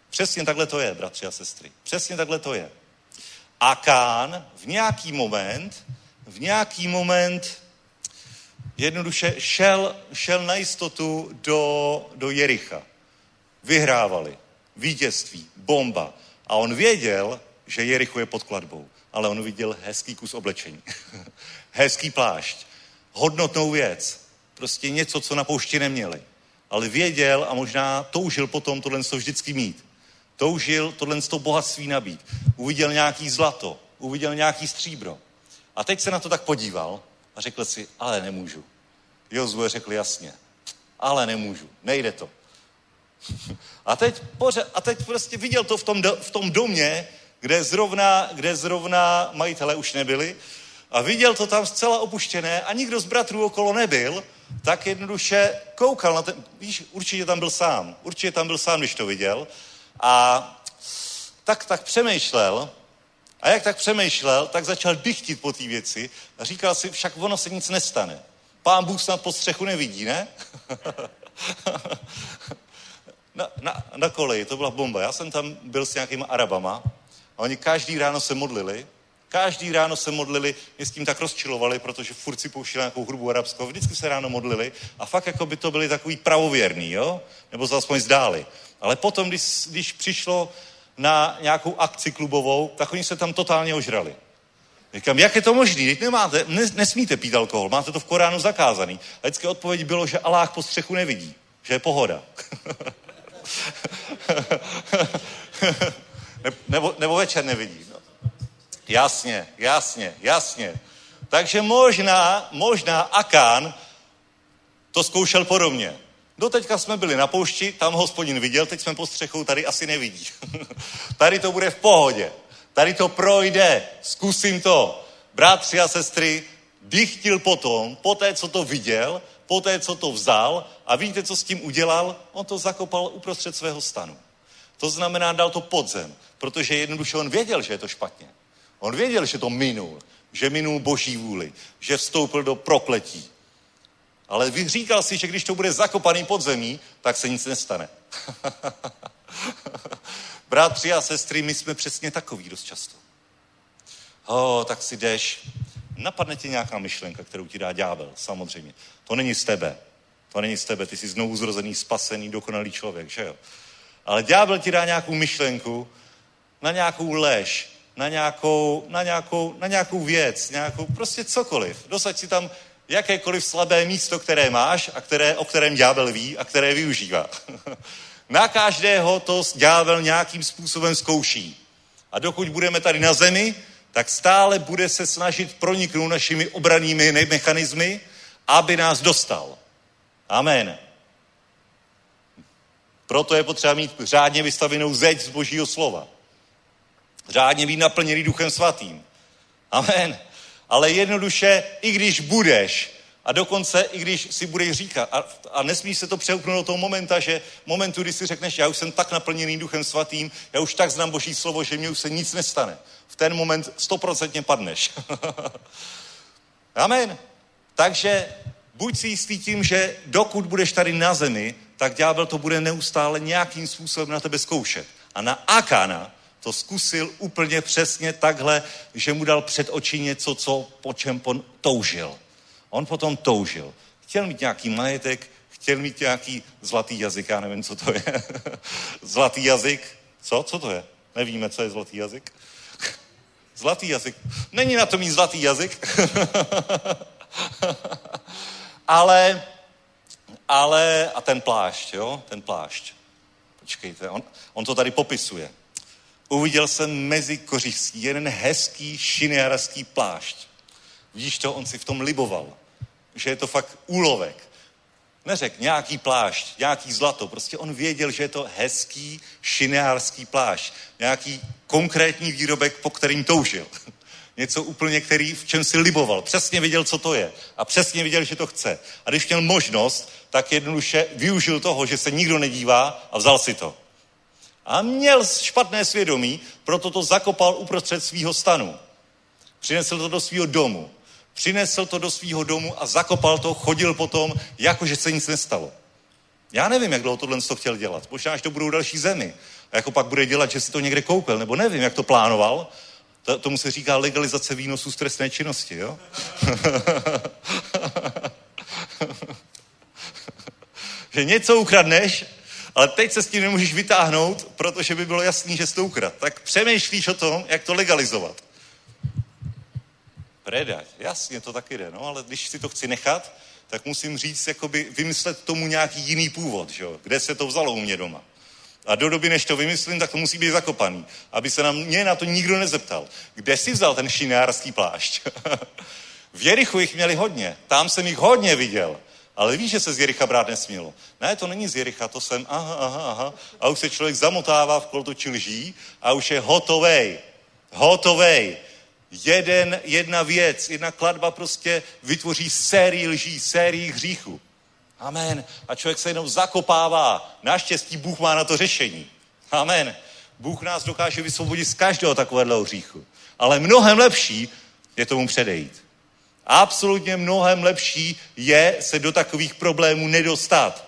přesně takhle to je, bratři a sestry. Přesně takhle to je. Akán v nějaký moment, v nějaký moment jednoduše šel, šel na jistotu do, do Jericha. Vyhrávali. Vítězství, bomba. A on věděl, že Jericho je pod kladbou, ale on viděl hezký kus oblečení, *laughs* hezký plášť, hodnotnou věc, prostě něco, co na poušti neměli. Ale věděl a možná toužil potom tohle to vždycky mít. Toužil tohle to bohatství nabít. Uviděl nějaký zlato, uviděl nějaký stříbro. A teď se na to tak podíval a řekl si, ale nemůžu. Jozue řekl jasně, ale nemůžu, nejde to. *laughs* A teď, pořád, a teď prostě viděl to v tom, v tom domě, kde zrovna, kde zrovna majitele už nebyli a viděl to tam zcela opuštěné a nikdo z bratrů okolo nebyl, tak jednoduše koukal na ten, víš, určitě tam byl sám, určitě tam byl sám, když to viděl a tak, tak přemýšlel a jak tak přemýšlel, tak začal dychtit po té věci a říkal si, však ono se nic nestane. Pán Bůh snad po střechu nevidí, ne? *laughs* na, na, na koleji, to byla bomba. Já jsem tam byl s nějakýma Arabama a oni každý ráno se modlili, každý ráno se modlili, mě s tím tak rozčilovali, protože furt si pouštěli nějakou hrubu arabskou, vždycky se ráno modlili a fakt jako by to byli takový pravověrný, jo? Nebo se aspoň zdáli. Ale potom, když, když přišlo na nějakou akci klubovou, tak oni se tam totálně ožrali. Říkám, jak je to možné? Teď nemáte, nesmíte pít alkohol, máte to v Koránu zakázaný. A vždycky odpověď bylo, že Aláh po střechu nevidí, že je pohoda. *laughs* nebo, nebo večer nevidí. No. Jasně, jasně, jasně. Takže možná, možná Akán to zkoušel podobně. Doteďka jsme byli na poušti, tam hospodin viděl, teď jsme po střechou, tady asi nevidí. *laughs* tady to bude v pohodě. Tady to projde, zkusím to. Bratři a sestry, dychtil potom, po té, co to viděl, po té, co to vzal a víte, co s tím udělal? On to zakopal uprostřed svého stanu. To znamená, dal to podzem, protože jednoduše on věděl, že je to špatně. On věděl, že to minul, že minul boží vůli, že vstoupil do prokletí. Ale říkal si, že když to bude zakopaný pod zemí, tak se nic nestane. *laughs* Bratři a sestry, my jsme přesně takový dost často. O, tak si jdeš, napadne tě nějaká myšlenka, kterou ti dá ďábel, samozřejmě. To není z tebe. To není z tebe, ty jsi znovu zrozený, spasený, dokonalý člověk, že jo? Ale ďábel ti dá nějakou myšlenku na nějakou lež, na nějakou, na nějakou, na nějakou věc, nějakou, prostě cokoliv. Dosaď si tam jakékoliv slabé místo, které máš a které, o kterém ďábel ví a které využívá. *laughs* na každého to ďábel nějakým způsobem zkouší. A dokud budeme tady na zemi, tak stále bude se snažit proniknout našimi obranými mechanismy, aby nás dostal. Amen. Proto je potřeba mít řádně vystavenou zeď z božího slova. Řádně být naplněný duchem svatým. Amen. Ale jednoduše, i když budeš, a dokonce, i když si budeš říkat, a, a nesmíš se to přeupnout do toho momenta, že momentu, kdy si řekneš, já už jsem tak naplněný duchem svatým, já už tak znám boží slovo, že mě už se nic nestane. V ten moment stoprocentně padneš. *laughs* Amen. Takže buď si jistý tím, že dokud budeš tady na zemi, tak ďábel to bude neustále nějakým způsobem na tebe zkoušet. A na Akana to zkusil úplně přesně takhle, že mu dal před oči něco, co, po čem on toužil. On potom toužil. Chtěl mít nějaký majetek, chtěl mít nějaký zlatý jazyk, já nevím, co to je. *laughs* zlatý jazyk, co? Co to je? Nevíme, co je zlatý jazyk. *laughs* zlatý jazyk. Není na to mít zlatý jazyk. *laughs* ale, ale, a ten plášť, jo, ten plášť. Počkejte, on, on to tady popisuje. Uviděl jsem mezi kořistí jeden hezký šiniarský plášť. Vidíš to, on si v tom liboval, že je to fakt úlovek. Neřek nějaký plášť, nějaký zlato, prostě on věděl, že je to hezký šiniárský plášť, nějaký konkrétní výrobek, po kterým toužil. *laughs* Něco úplně, který, v čem si liboval. Přesně věděl, co to je. A přesně věděl, že to chce. A když měl možnost, tak jednoduše využil toho, že se nikdo nedívá a vzal si to. A měl špatné svědomí, proto to zakopal uprostřed svého stanu. Přinesl to do svého domu. Přinesl to do svého domu a zakopal to, chodil potom, jako že se nic nestalo. Já nevím, jak dlouho tohle to chtěl dělat. Možná, až to budou další zemi. A jako pak bude dělat, že si to někde koupil, nebo nevím, jak to plánoval. To, tomu se říká legalizace výnosů z trestné činnosti, jo? *laughs* že něco ukradneš ale teď se s tím nemůžeš vytáhnout, protože by bylo jasný, že jsi to ukrad. Tak přemýšlíš o tom, jak to legalizovat. Predať, jasně, to taky jde, no, ale když si to chci nechat, tak musím říct, jakoby vymyslet tomu nějaký jiný původ, že kde se to vzalo u mě doma. A do doby, než to vymyslím, tak to musí být zakopaný. Aby se na mě na to nikdo nezeptal. Kde jsi vzal ten šinárský plášť? *laughs* v Jerichu jich měli hodně. Tam jsem jich hodně viděl. Ale víš, že se z Jericha brát nesmělo. Ne, to není z Jericha, to jsem, aha, aha, aha. A už se člověk zamotává v kolotoči lží a už je hotovej. Hotovej. Jeden, jedna věc, jedna kladba prostě vytvoří sérii lží, sérii hříchu. Amen. A člověk se jenom zakopává. Naštěstí Bůh má na to řešení. Amen. Bůh nás dokáže vysvobodit z každého takového hříchu. Ale mnohem lepší je tomu předejít. Absolutně mnohem lepší je se do takových problémů nedostat.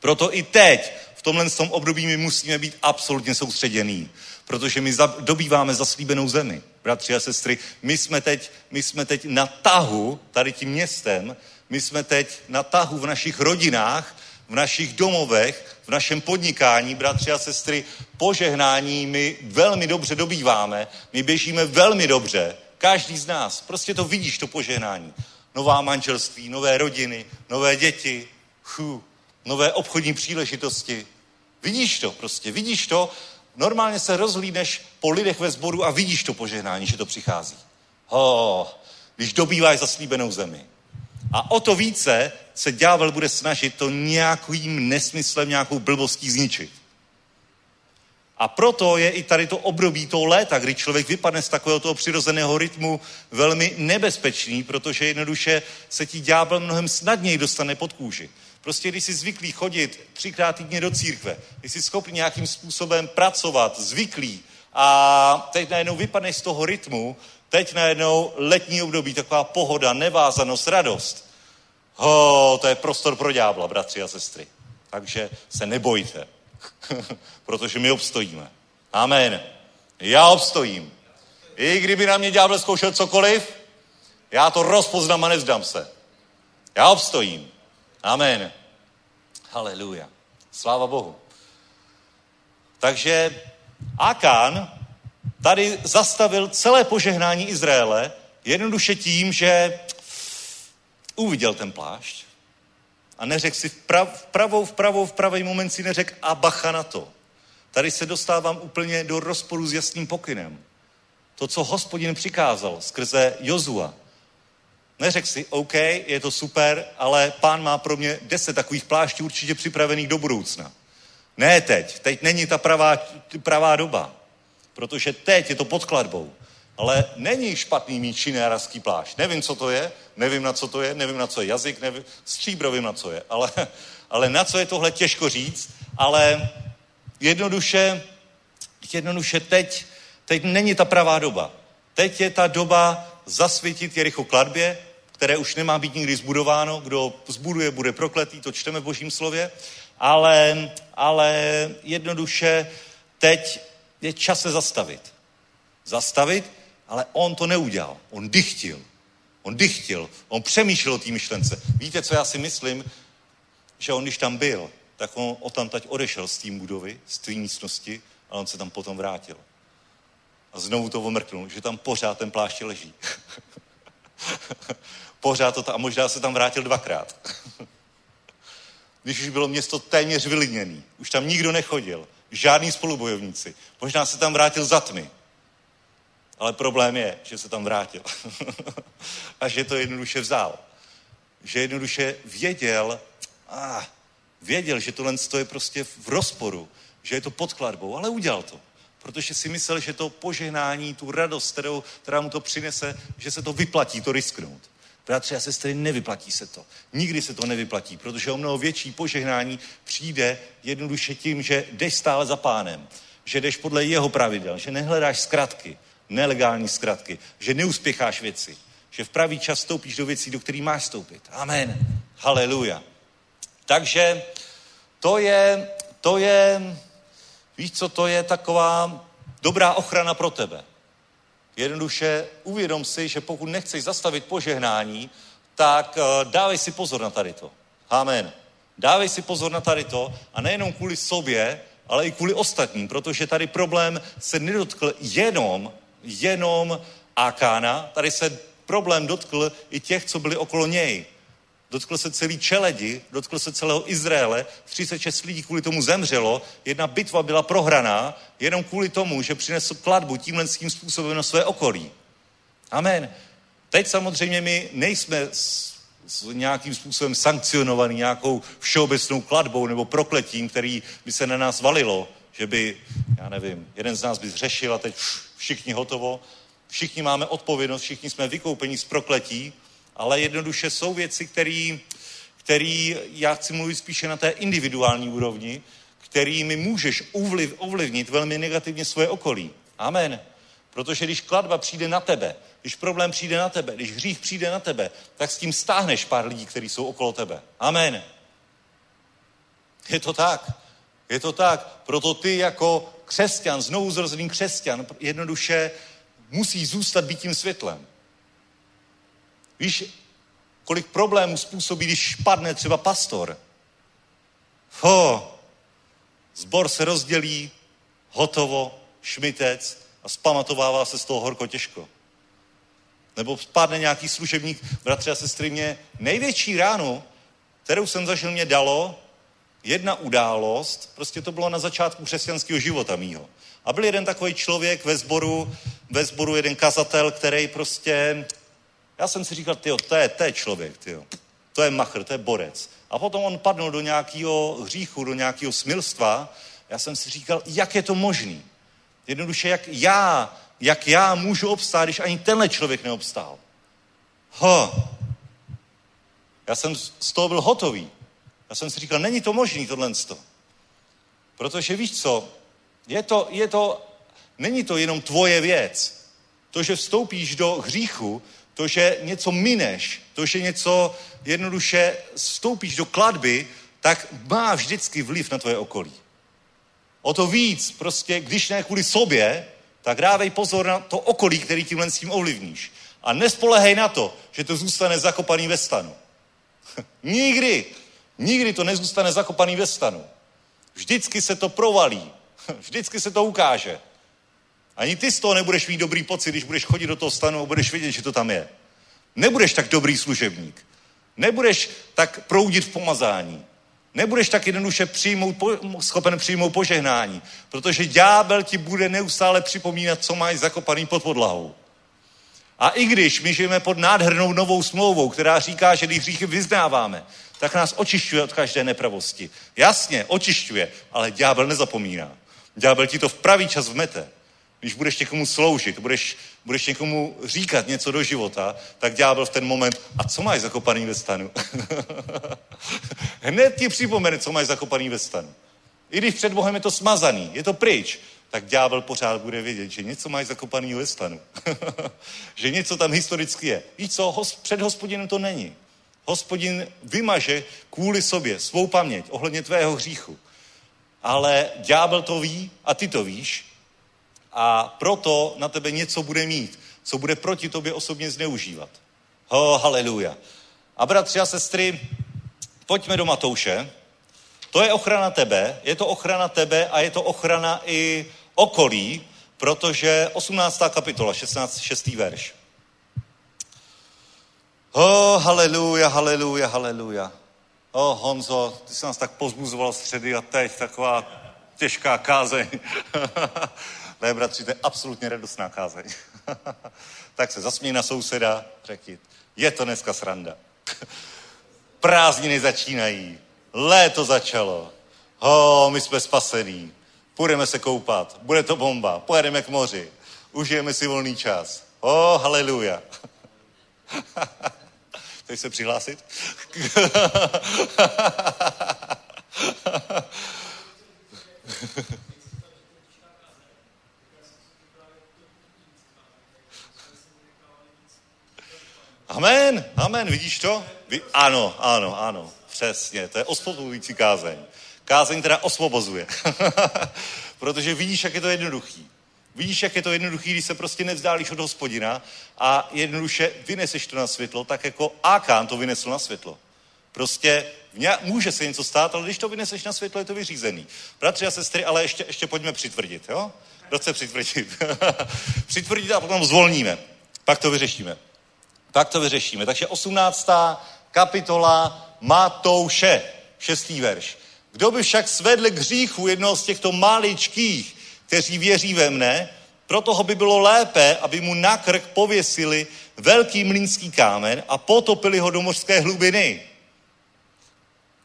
Proto i teď, v tomhle tom období, my musíme být absolutně soustředění, protože my dobýváme zaslíbenou zemi. Bratři a sestry, my jsme teď, my jsme teď na tahu tady tím městem, my jsme teď na tahu v našich rodinách, v našich domovech, v našem podnikání, bratři a sestry, požehnání my velmi dobře dobýváme, my běžíme velmi dobře, každý z nás. Prostě to vidíš, to požehnání. Nová manželství, nové rodiny, nové děti, chu, nové obchodní příležitosti. Vidíš to prostě, vidíš to normálně se rozhlídneš po lidech ve sboru a vidíš to požehnání, že to přichází. Ho, když dobýváš zaslíbenou zemi. A o to více se ďábel bude snažit to nějakým nesmyslem, nějakou blbostí zničit. A proto je i tady to období toho léta, kdy člověk vypadne z takového toho přirozeného rytmu velmi nebezpečný, protože jednoduše se ti ďábel mnohem snadněji dostane pod kůži. Prostě když jsi zvyklý chodit třikrát týdně do církve, když jsi schopný nějakým způsobem pracovat, zvyklý, a teď najednou vypadneš z toho rytmu, teď najednou letní období, taková pohoda, nevázanost, radost. Ho, to je prostor pro ďábla, bratři a sestry. Takže se nebojte, *laughs* protože my obstojíme. Amen. Já obstojím. I kdyby na mě ďábel zkoušel cokoliv, já to rozpoznám a nezdám se. Já obstojím. Amen. Haleluja. Sláva Bohu. Takže Akán tady zastavil celé požehnání Izraele jednoduše tím, že uviděl ten plášť a neřekl si v, prav, v pravou, v pravou, v pravý moment si neřekl a bacha na to. Tady se dostávám úplně do rozporu s jasným pokynem. To, co hospodin přikázal skrze Jozua, Neřekl si, OK, je to super, ale pán má pro mě deset takových pláští určitě připravených do budoucna. Ne teď, teď není ta pravá, pravá doba, protože teď je to pod kladbou. Ale není špatný mít činéraský plášť. Nevím, co to je, nevím, na co to je, nevím, na co je jazyk, nevím, stříbrovým, na co je. Ale, ale na co je tohle těžko říct, ale jednoduše, jednoduše teď, teď není ta pravá doba. Teď je ta doba zasvětit Jericho kladbě, které už nemá být nikdy zbudováno. Kdo zbuduje, bude prokletý, to čteme v božím slově. Ale, ale jednoduše teď je čas se zastavit. Zastavit, ale on to neudělal. On dychtil. On dychtil. On přemýšlel o té myšlence. Víte, co já si myslím? Že on, když tam byl, tak on o tam tať odešel z té budovy, z té místnosti a on se tam potom vrátil. A znovu to omrknul, že tam pořád ten plášť leží. *laughs* *laughs* pořád to tam, a možná se tam vrátil dvakrát. *laughs* Když už bylo město téměř vylidněný, už tam nikdo nechodil, žádný spolubojovníci. Možná se tam vrátil za tmy. Ale problém je, že se tam vrátil. *laughs* a že to jednoduše vzal. Že jednoduše věděl, a věděl, že tohle je prostě v rozporu, že je to pod kladbou, ale udělal to protože si myslel, že to požehnání, tu radost, kterou, která mu to přinese, že se to vyplatí, to risknout. Bratři a sestry, nevyplatí se to. Nikdy se to nevyplatí, protože o mnoho větší požehnání přijde jednoduše tím, že jdeš stále za pánem, že jdeš podle jeho pravidel, že nehledáš zkratky, nelegální zkratky, že neuspěcháš věci, že v pravý čas stoupíš do věcí, do kterých máš stoupit. Amen. Haleluja. Takže to je, to je Víš, co to je taková dobrá ochrana pro tebe? Jednoduše uvědom si, že pokud nechceš zastavit požehnání, tak uh, dávej si pozor na tady to. Amen. Dávej si pozor na tady to a nejenom kvůli sobě, ale i kvůli ostatním, protože tady problém se nedotkl jenom, jenom Akána, tady se problém dotkl i těch, co byli okolo něj dotkl se celý čeledi, dotkl se celého Izraele, 36 lidí kvůli tomu zemřelo, jedna bitva byla prohraná jenom kvůli tomu, že přinesl kladbu tímhle tím způsobem na své okolí. Amen. Teď samozřejmě my nejsme s, s nějakým způsobem sankcionovaný nějakou všeobecnou kladbou nebo prokletím, který by se na nás valilo, že by, já nevím, jeden z nás by zřešil a teď všichni hotovo. Všichni máme odpovědnost, všichni jsme vykoupeni z prokletí, ale jednoduše jsou věci, které který já chci mluvit spíše na té individuální úrovni, kterými můžeš ovliv, ovlivnit velmi negativně svoje okolí. Amen. Protože když kladba přijde na tebe, když problém přijde na tebe, když hřích přijde na tebe, tak s tím stáhneš pár lidí, kteří jsou okolo tebe. Amen. Je to tak. Je to tak. Proto ty jako křesťan, znovu zrozený křesťan, jednoduše musí zůstat být tím světlem. Víš, kolik problémů způsobí, když padne třeba pastor. Ho, zbor se rozdělí, hotovo, šmitec a spamatovává se z toho horko těžko. Nebo spadne nějaký služebník, bratři a sestry, mě největší ránu, kterou jsem zažil, mě dalo, jedna událost, prostě to bylo na začátku křesťanského života mýho. A byl jeden takový člověk ve sboru, ve sboru jeden kazatel, který prostě, já jsem si říkal, tyjo, to je, to je člověk, tyjo. to je machr, to je borec. A potom on padnul do nějakého hříchu, do nějakého smilstva. Já jsem si říkal, jak je to možný? Jednoduše, jak já, jak já můžu obstát, když ani tenhle člověk neobstál. Ho. Já jsem z toho byl hotový. Já jsem si říkal, není to možný tohle. Protože víš co, je to, je to, není to jenom tvoje věc. To, že vstoupíš do hříchu, to, že něco mineš, to, že něco jednoduše vstoupíš do kladby, tak má vždycky vliv na tvoje okolí. O to víc, prostě, když ne kvůli sobě, tak dávej pozor na to okolí, který tímhle s tím ovlivníš. A nespolehej na to, že to zůstane zakopaný ve stanu. *laughs* Nikdy. Nikdy to nezůstane zakopaný ve stanu. Vždycky se to provalí. *laughs* Vždycky se to ukáže. Ani ty z toho nebudeš mít dobrý pocit, když budeš chodit do toho stanu a budeš vědět, že to tam je. Nebudeš tak dobrý služebník. Nebudeš tak proudit v pomazání. Nebudeš tak jednoduše přijmout, schopen přijmout požehnání, protože ďábel ti bude neustále připomínat, co máš zakopaný pod podlahou. A i když my žijeme pod nádhernou novou smlouvou, která říká, že když hříchy vyznáváme, tak nás očišťuje od každé nepravosti. Jasně, očišťuje, ale ďábel nezapomíná. Ďábel ti to v pravý čas vmete. Když budeš někomu sloužit, budeš, budeš někomu říkat něco do života, tak ďábel v ten moment, a co máš zakopaný ve stanu? *laughs* Hned ti připomene, co máš zakopaný ve stanu. I když před Bohem je to smazaný, je to pryč, tak ďábel pořád bude vědět, že něco máš zakopaný ve stanu. *laughs* že něco tam historicky je. Víš co, před hospodinem to není. Hospodin vymaže kvůli sobě svou paměť ohledně tvého hříchu. Ale ďábel to ví a ty to víš a proto na tebe něco bude mít, co bude proti tobě osobně zneužívat. Ho, haleluja. A bratři a sestry, pojďme do Matouše. To je ochrana tebe, je to ochrana tebe a je to ochrana i okolí, protože 18. kapitola, 16. 6. verš. Oh, haleluja, haleluja, haleluja. Oh, Honzo, ty jsi nás tak pozbuzoval středy a teď taková těžká kázeň. *laughs* ne, bratři, to je absolutně radostná kázeň. *laughs* tak se zasměj na souseda, řekni, je to dneska sranda. *laughs* Prázdniny začínají, léto začalo, ho, my jsme spasení, půjdeme se koupat, bude to bomba, pojedeme k moři, užijeme si volný čas. O, oh, haleluja. *laughs* Chceš se přihlásit? Amen, amen, vidíš to? Vy, ano, ano, ano, přesně, to je osvobozující kázeň. Kázeň teda osvobozuje. *laughs* Protože vidíš, jak je to jednoduchý. Vidíš, jak je to jednoduchý, když se prostě nevzdálíš od hospodina a jednoduše vyneseš to na světlo, tak jako Akán to vynesl na světlo. Prostě může se něco stát, ale když to vyneseš na světlo, je to vyřízený. Bratři a sestry, ale ještě, ještě pojďme přitvrdit, jo? Kdo chce přitvrdit? *laughs* přitvrdit a potom zvolníme. Pak to vyřešíme. Pak to vyřešíme. Takže 18. kapitola Matouše, šestý verš. Kdo by však svedl k hříchu jednoho z těchto maličkých, kteří věří ve mne, proto by bylo lépe, aby mu na krk pověsili velký mlínský kámen a potopili ho do mořské hlubiny.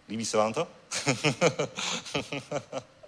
Líbí se vám to? *laughs*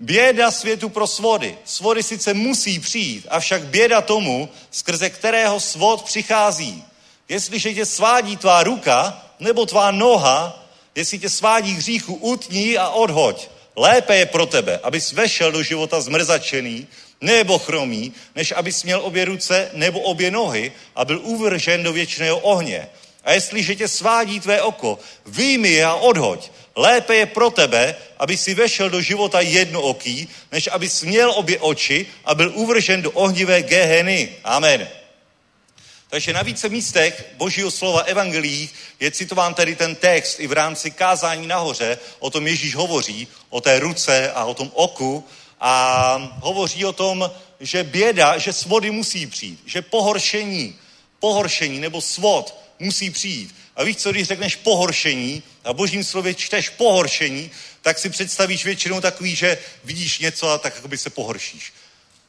Běda světu pro svody. Svody sice musí přijít, avšak běda tomu, skrze kterého svod přichází. Jestliže tě svádí tvá ruka nebo tvá noha, jestli tě svádí hříchu, utní a odhoď. Lépe je pro tebe, abys vešel do života zmrzačený nebo chromý, než abys měl obě ruce nebo obě nohy a byl uvržen do věčného ohně. A jestliže tě svádí tvé oko, vyjmi je a odhoď. Lépe je pro tebe, aby si vešel do života jednooký, než abys měl obě oči a byl uvržen do ohnivé geheny. Amen. Takže na více místech božího slova evangelií je citován tedy ten text i v rámci kázání nahoře, o tom Ježíš hovoří, o té ruce a o tom oku a hovoří o tom, že běda, že svody musí přijít, že pohoršení, pohoršení nebo svod musí přijít. A víš co, když řekneš pohoršení a božím slově čteš pohoršení, tak si představíš většinou takový, že vidíš něco a tak by se pohoršíš.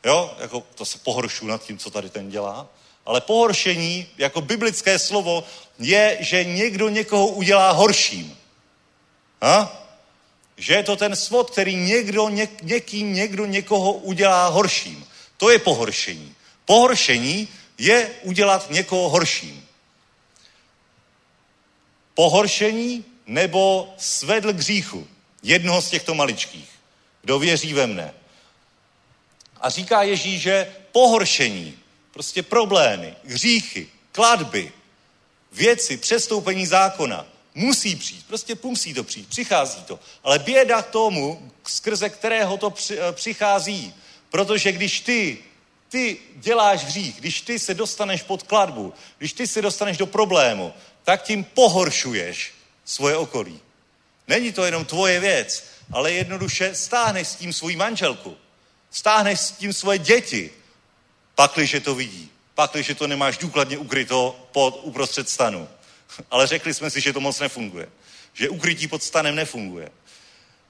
Jo, jako to se pohoršu nad tím, co tady ten dělá. Ale pohoršení, jako biblické slovo, je, že někdo někoho udělá horším. Ha? Že je to ten svod, který někdo, něk, někým někdo někoho udělá horším. To je pohoršení. Pohoršení je udělat někoho horším. Pohoršení nebo svedl k hříchu. Jednoho z těchto maličkých. Kdo věří ve mne. A říká Ježíš, že pohoršení, prostě problémy, hříchy, kladby, věci, přestoupení zákona, musí přijít. Prostě musí to přijít, přichází to. Ale běda tomu, skrze kterého to přichází. Protože když ty, ty děláš hřích, když ty se dostaneš pod kladbu, když ty se dostaneš do problému, tak tím pohoršuješ svoje okolí. Není to jenom tvoje věc, ale jednoduše stáhneš s tím svou manželku, stáhneš s tím svoje děti, pakliže to vidí, pakliže to nemáš důkladně ukryto pod uprostřed stanu. *laughs* Ale řekli jsme si, že to moc nefunguje. Že ukrytí pod stanem nefunguje.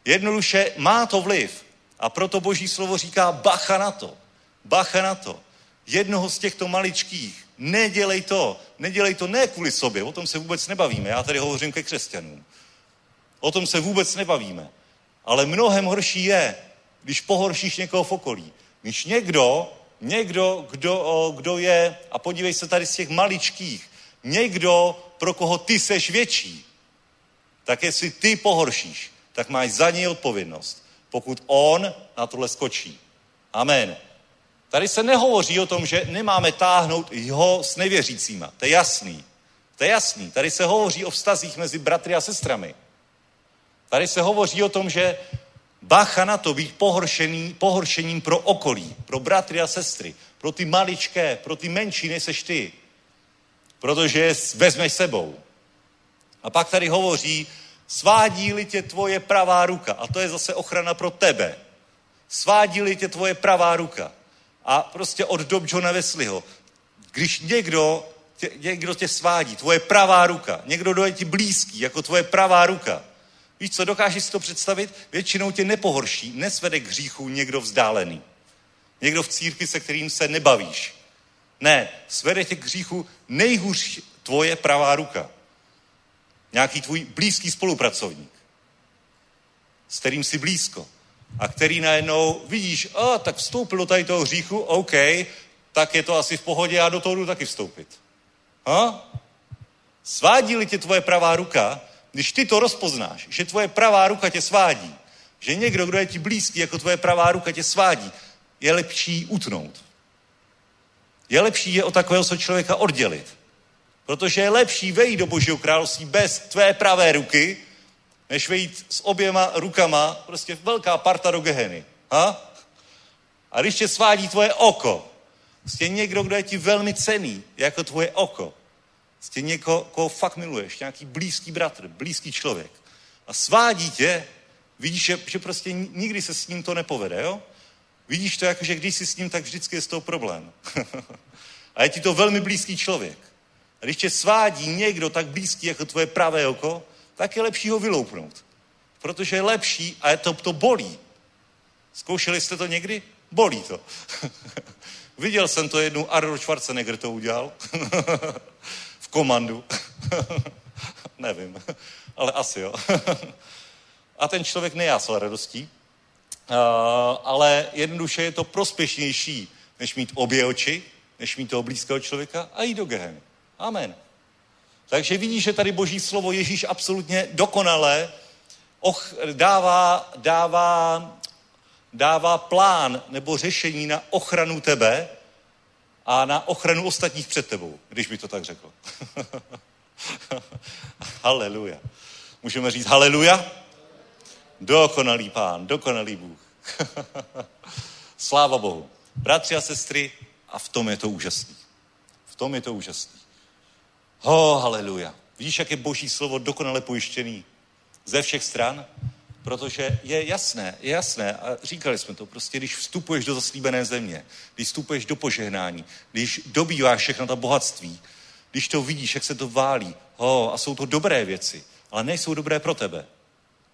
Jednoduše má to vliv. A proto boží slovo říká bacha na to. Bacha na to. Jednoho z těchto maličkých. Nedělej to. Nedělej to ne kvůli sobě. O tom se vůbec nebavíme. Já tady hovořím ke křesťanům. O tom se vůbec nebavíme. Ale mnohem horší je, když pohoršíš někoho v okolí. Když někdo, někdo, kdo, kdo je, a podívej se tady z těch maličkých, někdo, pro koho ty seš větší, tak jestli ty pohoršíš, tak máš za něj odpovědnost, pokud on na tohle skočí. Amen. Tady se nehovoří o tom, že nemáme táhnout jeho s nevěřícíma. To je jasný. To je jasný. Tady se hovoří o vztazích mezi bratry a sestrami. Tady se hovoří o tom, že bacha na to být pohoršený, pohoršením pro okolí, pro bratry a sestry, pro ty maličké, pro ty menší, než seš ty. Protože je vezmeš sebou. A pak tady hovoří, svádí-li tě tvoje pravá ruka. A to je zase ochrana pro tebe. Svádí-li tě tvoje pravá ruka. A prostě od dob Johna Wesleyho, když někdo tě, někdo tě svádí, tvoje pravá ruka, někdo do je ti blízký, jako tvoje pravá ruka, Víš co, dokážeš si to představit? Většinou tě nepohorší, nesvede k hříchu někdo vzdálený. Někdo v církvi, se kterým se nebavíš. Ne, svede tě k hříchu nejhůř tvoje pravá ruka. Nějaký tvůj blízký spolupracovník, s kterým jsi blízko. A který najednou vidíš, a tak vstoupil do tady toho hříchu, OK, tak je to asi v pohodě, já do toho jdu taky vstoupit. Ha? Svádí-li tě tvoje pravá ruka, když ty to rozpoznáš, že tvoje pravá ruka tě svádí, že někdo, kdo je ti blízký, jako tvoje pravá ruka tě svádí, je lepší utnout. Je lepší je od takového se člověka oddělit. Protože je lepší vejít do Božího království bez tvé pravé ruky, než vejít s oběma rukama, prostě velká parta do Geheny. Ha? A když tě svádí tvoje oko, prostě někdo, kdo je ti velmi cený, jako tvoje oko, Prostě někoho, koho fakt miluješ, nějaký blízký bratr, blízký člověk. A svádí tě, vidíš, že, že prostě nikdy se s ním to nepovede, jo? Vidíš to jako, že když jsi s ním, tak vždycky je z toho problém. *laughs* a je ti to velmi blízký člověk. A když tě svádí někdo tak blízký jako tvoje pravé oko, tak je lepší ho vyloupnout. Protože je lepší a je to, to bolí. Zkoušeli jste to někdy? Bolí to. *laughs* Viděl jsem to jednou, Arnold Schwarzenegger to udělal. *laughs* komandu. *laughs* Nevím, ale asi jo. a ten člověk nejásal radostí, uh, ale jednoduše je to prospěšnější, než mít obě oči, než mít toho blízkého člověka a jít do geheny. Amen. Takže vidíš, že tady boží slovo Ježíš absolutně dokonale och, dává, dává, dává plán nebo řešení na ochranu tebe, a na ochranu ostatních před tebou, když by to tak řekl. *laughs* haleluja. Můžeme říct haleluja? Dokonalý pán, dokonalý Bůh. *laughs* Sláva Bohu. Bratři a sestry, a v tom je to úžasný. V tom je to úžasný. Ho, oh, haleluja. Vidíš, jak je boží slovo dokonale pojištěný ze všech stran? Protože je jasné, je jasné, a říkali jsme to, prostě když vstupuješ do zaslíbené země, když vstupuješ do požehnání, když dobýváš všechno ta bohatství, když to vidíš, jak se to válí, Oh, a jsou to dobré věci, ale nejsou dobré pro tebe.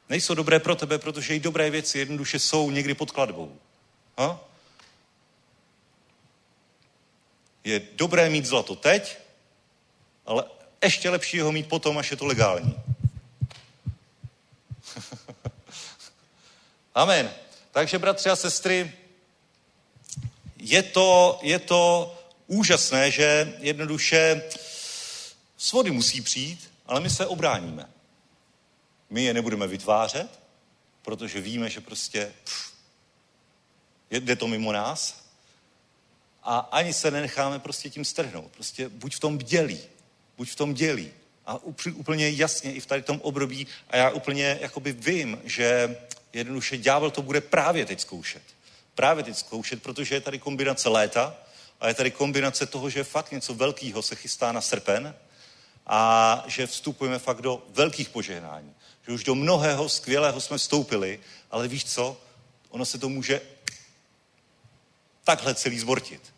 Nejsou dobré pro tebe, protože i dobré věci jednoduše jsou někdy pod kladbou. Je dobré mít zlato teď, ale ještě lepší ho mít potom, až je to legální. *laughs* Amen. Takže, bratři a sestry, je to, je to úžasné, že jednoduše svody musí přijít, ale my se obráníme. My je nebudeme vytvářet, protože víme, že prostě pff, jde to mimo nás a ani se nenecháme prostě tím strhnout. Prostě buď v tom bdělí, buď v tom dělí. A úplně jasně i v tady tom období, a já úplně jakoby vím, že jednoduše ďábel to bude právě teď zkoušet. Právě teď zkoušet, protože je tady kombinace léta a je tady kombinace toho, že fakt něco velkého se chystá na srpen a že vstupujeme fakt do velkých požehnání. Že už do mnohého skvělého jsme vstoupili, ale víš co? Ono se to může takhle celý zbortit.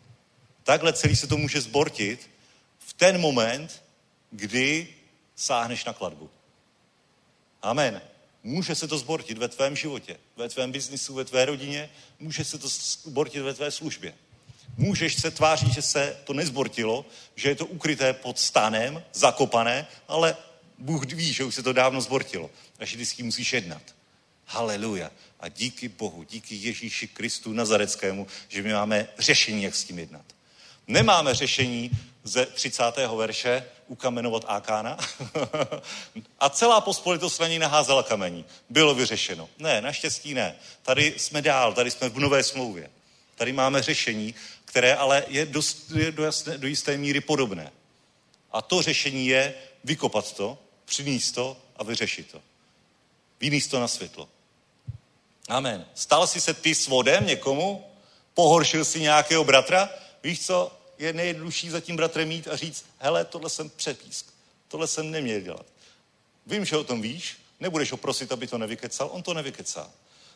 Takhle celý se to může zbortit v ten moment, kdy sáhneš na kladbu. Amen. Může se to zbortit ve tvém životě, ve tvém biznisu, ve tvé rodině, může se to zbortit ve tvé službě. Můžeš se tvářit, že se to nezbortilo, že je to ukryté pod stanem, zakopané, ale Bůh ví, že už se to dávno zbortilo. Takže ty s tím musíš jednat. Haleluja. A díky Bohu, díky Ježíši Kristu Nazareckému, že my máme řešení, jak s tím jednat. Nemáme řešení ze 30. verše ukamenovat Ákána *laughs* a celá pospolitost na ní naházela kamení. Bylo vyřešeno. Ne, naštěstí ne. Tady jsme dál, tady jsme v nové smlouvě. Tady máme řešení, které ale je, dost, je do, jasné, do jisté míry podobné. A to řešení je vykopat to, přinést to a vyřešit to. Vynést to na světlo. Amen. Stal jsi se ty svodem někomu? Pohoršil si nějakého bratra? Víš co? Je nejjednodušší za tím bratrem mít a říct, hele, tohle jsem přepísk. Tohle jsem neměl dělat. Vím, že o tom víš, nebudeš ho prosit, aby to nevykecal, on to nevykecá.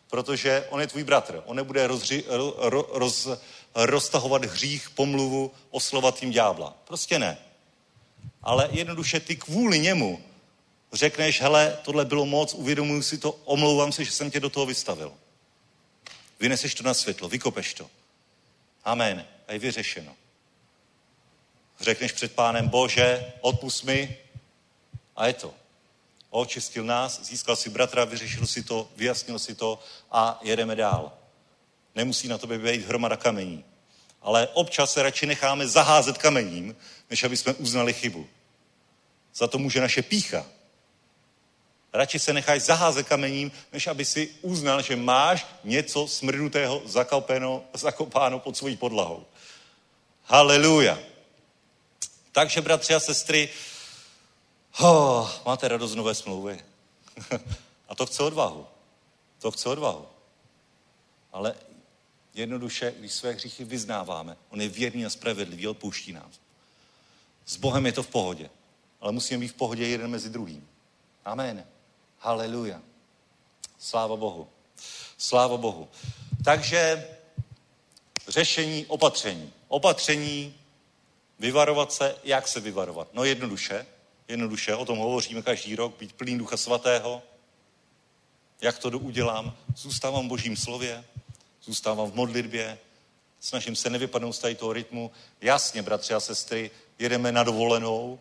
Protože on je tvůj bratr. On nebude rozři, ro, roz, roztahovat hřích, pomluvu, oslovat tím ďábla. Prostě ne. Ale jednoduše ty kvůli němu řekneš, hele, tohle bylo moc, uvědomuji si to, omlouvám se, že jsem tě do toho vystavil. Vyneseš to na světlo, vykopeš to. Amen. A je vyřešeno. Řekneš před pánem, bože, odpust mi a je to. Očistil nás, získal si bratra, vyřešil si to, vyjasnil si to a jedeme dál. Nemusí na tobě být hromada kamení. Ale občas se radši necháme zaházet kamením, než aby jsme uznali chybu. Za to může naše pícha. Radši se necháš zaházet kamením, než aby si uznal, že máš něco smrdnutého zakopeno, zakopáno pod svojí podlahou. Haleluja. Takže, bratři a sestry, oh, máte radost nové smlouvy. *laughs* a to chce odvahu. To chce odvahu. Ale jednoduše, když své hříchy vyznáváme, on je věrný a spravedlivý, odpouští nám. S Bohem je to v pohodě. Ale musíme být v pohodě jeden mezi druhým. Amen. Haleluja. Sláva Bohu. Sláva Bohu. Takže řešení, opatření. Opatření, vyvarovat se, jak se vyvarovat. No jednoduše, jednoduše, o tom hovoříme každý rok, být plný ducha svatého. Jak to udělám? Zůstávám v božím slově, zůstávám v modlitbě, snažím se nevypadnout z tady toho rytmu. Jasně, bratři a sestry, jedeme na dovolenou,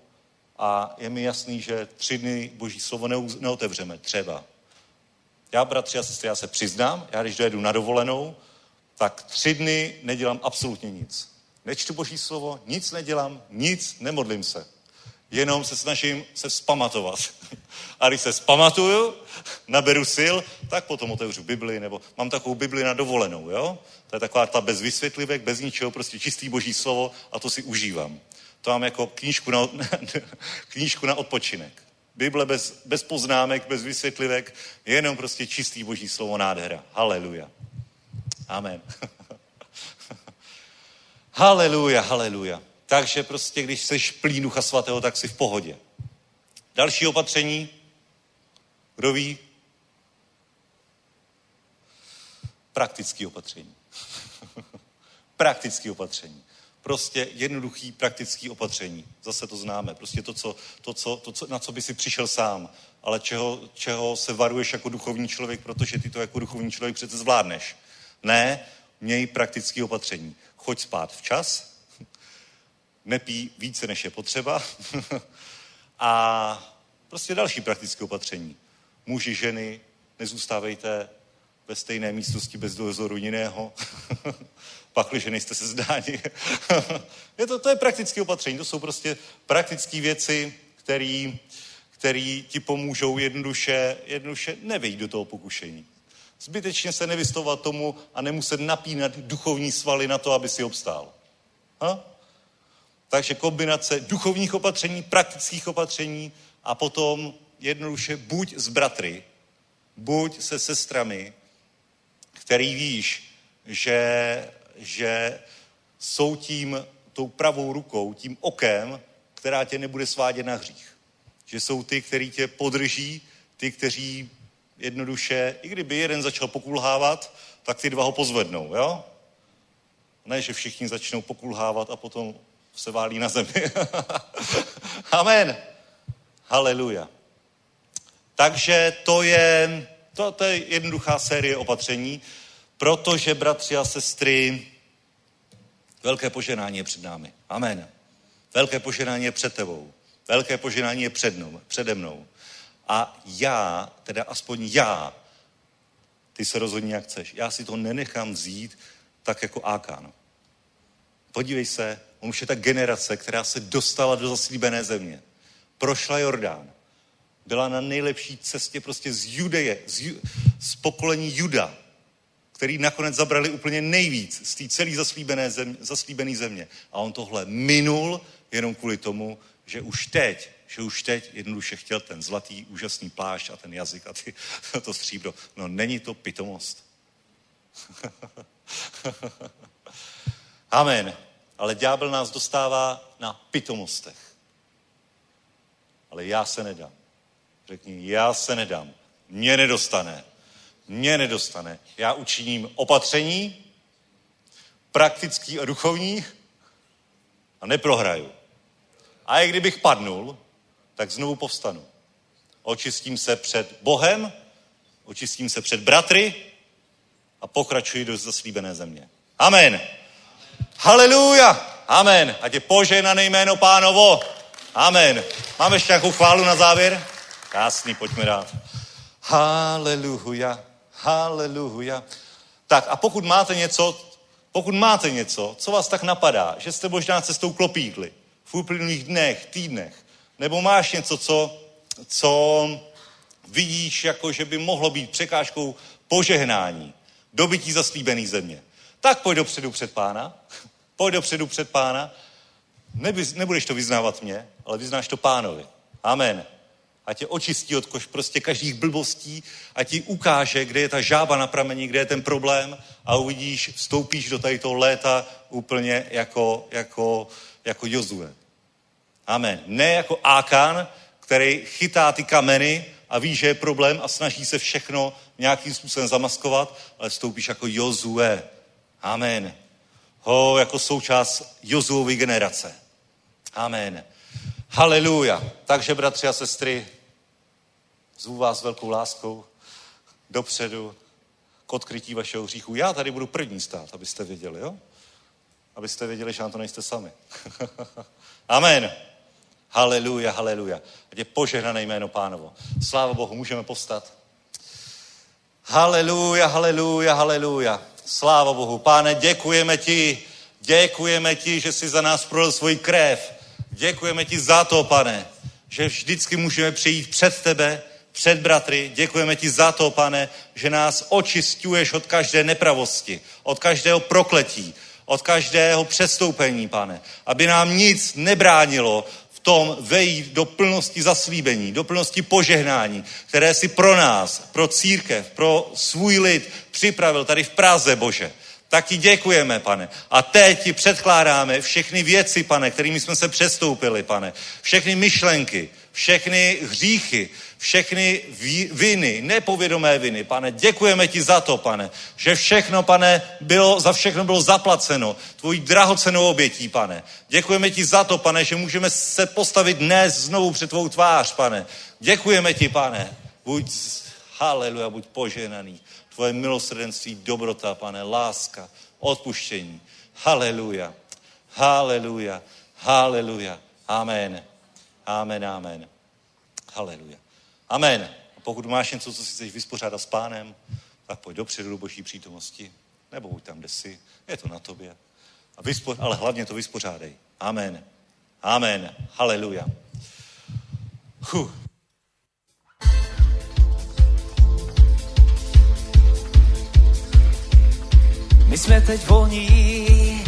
a je mi jasný, že tři dny boží slovo neotevřeme, třeba. Já, bratři a sestry, já se přiznám, já když dojedu na dovolenou, tak tři dny nedělám absolutně nic. Nečtu boží slovo, nic nedělám, nic, nemodlím se. Jenom se snažím se vzpamatovat. *laughs* A když se vzpamatuju, naberu sil, tak potom otevřu Bibli, nebo mám takovou Bibli na dovolenou, jo? To je taková ta bez vysvětlivek, bez ničeho, prostě čistý boží slovo a to si užívám. To mám jako knížku na, *laughs* knížku na odpočinek. Bible bez, bez poznámek, bez vysvětlivek, jenom prostě čistý boží slovo nádhera. Haleluja. Amen. *laughs* haleluja, haleluja. Takže prostě, když jsi plný ducha svatého, tak jsi v pohodě. Další opatření, kdo ví? Praktické opatření. *laughs* Praktické opatření. prostě jednoduchý praktický opatření. Zase to známe. Prostě to, co, to, co, to co, na co by si přišel sám, ale čeho, čeho se varuješ jako duchovní člověk, protože ty to jako duchovní člověk přece zvládneš. Ne, měj praktický opatření. Choď spát včas, *laughs* nepí více, než je potřeba *laughs* a prostě další praktické opatření. Muži, ženy, nezůstávejte ve stejné místnosti bez dozoru jiného, *laughs* pakliže nejste se zdáni. je to, to je praktické opatření, to jsou prostě praktické věci, které který ti pomůžou jednoduše, jednoduše nevejít do toho pokušení. Zbytečně se nevystovat tomu a nemuset napínat duchovní svaly na to, aby si obstál. Ha? Takže kombinace duchovních opatření, praktických opatření a potom jednoduše buď s bratry, buď se sestrami, který víš, že, že jsou tím, tou pravou rukou, tím okem, která tě nebude svádět na hřích. Že jsou ty, který tě podrží, ty, kteří jednoduše, i kdyby jeden začal pokulhávat, tak ty dva ho pozvednou, jo? Ne, že všichni začnou pokulhávat a potom se válí na zemi. *laughs* Amen. Haleluja. Takže to je, to, to je jednoduchá série opatření, protože, bratři a sestry, velké poženání je před námi. Amen. Velké poženání je před tebou. Velké poženání je před mnou, přede mnou. A já, teda aspoň já, ty se rozhodni, jak chceš, já si to nenechám vzít tak jako Ákán. Podívej se, on už je ta generace, která se dostala do zaslíbené země. Prošla Jordán. Byla na nejlepší cestě prostě z Judeje, z, ju, z pokolení Juda, který nakonec zabrali úplně nejvíc z té celé zaslíbené země, zaslíbené země. A on tohle minul jenom kvůli tomu, že už teď, že už teď jednoduše chtěl ten zlatý, úžasný plášť a ten jazyk a ty, *laughs* to stříbro. No není to pitomost. *laughs* Amen. Ale ďábel nás dostává na pitomostech. Ale já se nedám. Řekni, já se nedám. Mě nedostane. Mě nedostane. Já učiním opatření, praktický a duchovní a neprohraju. A i kdybych padnul, tak znovu povstanu. Očistím se před Bohem, očistím se před bratry a pokračuji do zaslíbené země. Amen. Haleluja. Amen. Ať je požehnané jméno pánovo. Amen. Máme ještě nějakou chválu na závěr? Krásný, pojďme dát. Haleluja. Haleluja. Tak a pokud máte něco, pokud máte něco, co vás tak napadá, že jste možná cestou klopítli v uplynulých dnech, týdnech, nebo máš něco, co, co vidíš, jako že by mohlo být překážkou požehnání, dobytí zaslíbený země, tak pojď dopředu před pána, *laughs* pojď dopředu před pána, Nebys, nebudeš to vyznávat mě, ale vyznáš to pánovi. Amen. A tě očistí od kož prostě každých blbostí a ti ukáže, kde je ta žába na prameni, kde je ten problém a uvidíš, vstoupíš do tady toho léta úplně jako, jako, jako Jozue. Amen. Ne jako Ákan, který chytá ty kameny a ví, že je problém a snaží se všechno nějakým způsobem zamaskovat, ale vstoupíš jako Jozue. Amen. Ho jako součást Jozuovy generace. Amen. Haleluja. Takže, bratři a sestry, zvu vás velkou láskou dopředu k odkrytí vašeho hříchu. Já tady budu první stát, abyste věděli, jo? Abyste věděli, že na to nejste sami. *laughs* Amen. Haleluja, haleluja. Ať je požehnané jméno pánovo. Sláva Bohu, můžeme povstat. Haleluja, haleluja, haleluja. Sláva Bohu. Páne, děkujeme ti, děkujeme ti, že jsi za nás prolil svůj krev. Děkujeme ti za to, pane, že vždycky můžeme přijít před tebe, před bratry. Děkujeme ti za to, pane, že nás očistuješ od každé nepravosti, od každého prokletí, od každého přestoupení, pane. Aby nám nic nebránilo tom vejít do plnosti zaslíbení, do plnosti požehnání, které si pro nás, pro církev, pro svůj lid připravil tady v Praze, Bože. Tak ti děkujeme, pane. A teď ti předkládáme všechny věci, pane, kterými jsme se přestoupili, pane. Všechny myšlenky, všechny hříchy, všechny viny, nepovědomé viny. Pane, děkujeme ti za to, pane, že všechno, pane, bylo, za všechno bylo zaplaceno tvojí drahocenou obětí, pane. Děkujeme ti za to, pane, že můžeme se postavit dnes znovu před tvou tvář, pane. Děkujeme ti, pane. Buď, haleluja, buď poženaný. Tvoje milosrdenství, dobrota, pane, láska, odpuštění. Haleluja, haleluja, haleluja. Amen. Amen, amen. Haleluja. Amen. A pokud máš něco, co si chceš vyspořádat s pánem, tak pojď dopředu do boží přítomnosti. Nebo buď tam, kde jsi. Je to na tobě. A vyspo, ale hlavně to vyspořádej. Amen. Amen. Haleluja. Huh. My jsme teď voní,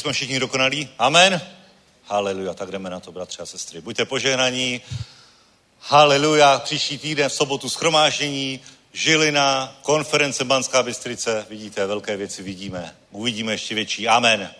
jsme všichni dokonalí. Amen. Haleluja. Tak jdeme na to, bratři a sestry. Buďte požehnaní. Haleluja. Příští týden v sobotu schromáždění, Žilina, konference Banská Bystrice. Vidíte, velké věci vidíme. Uvidíme ještě větší. Amen.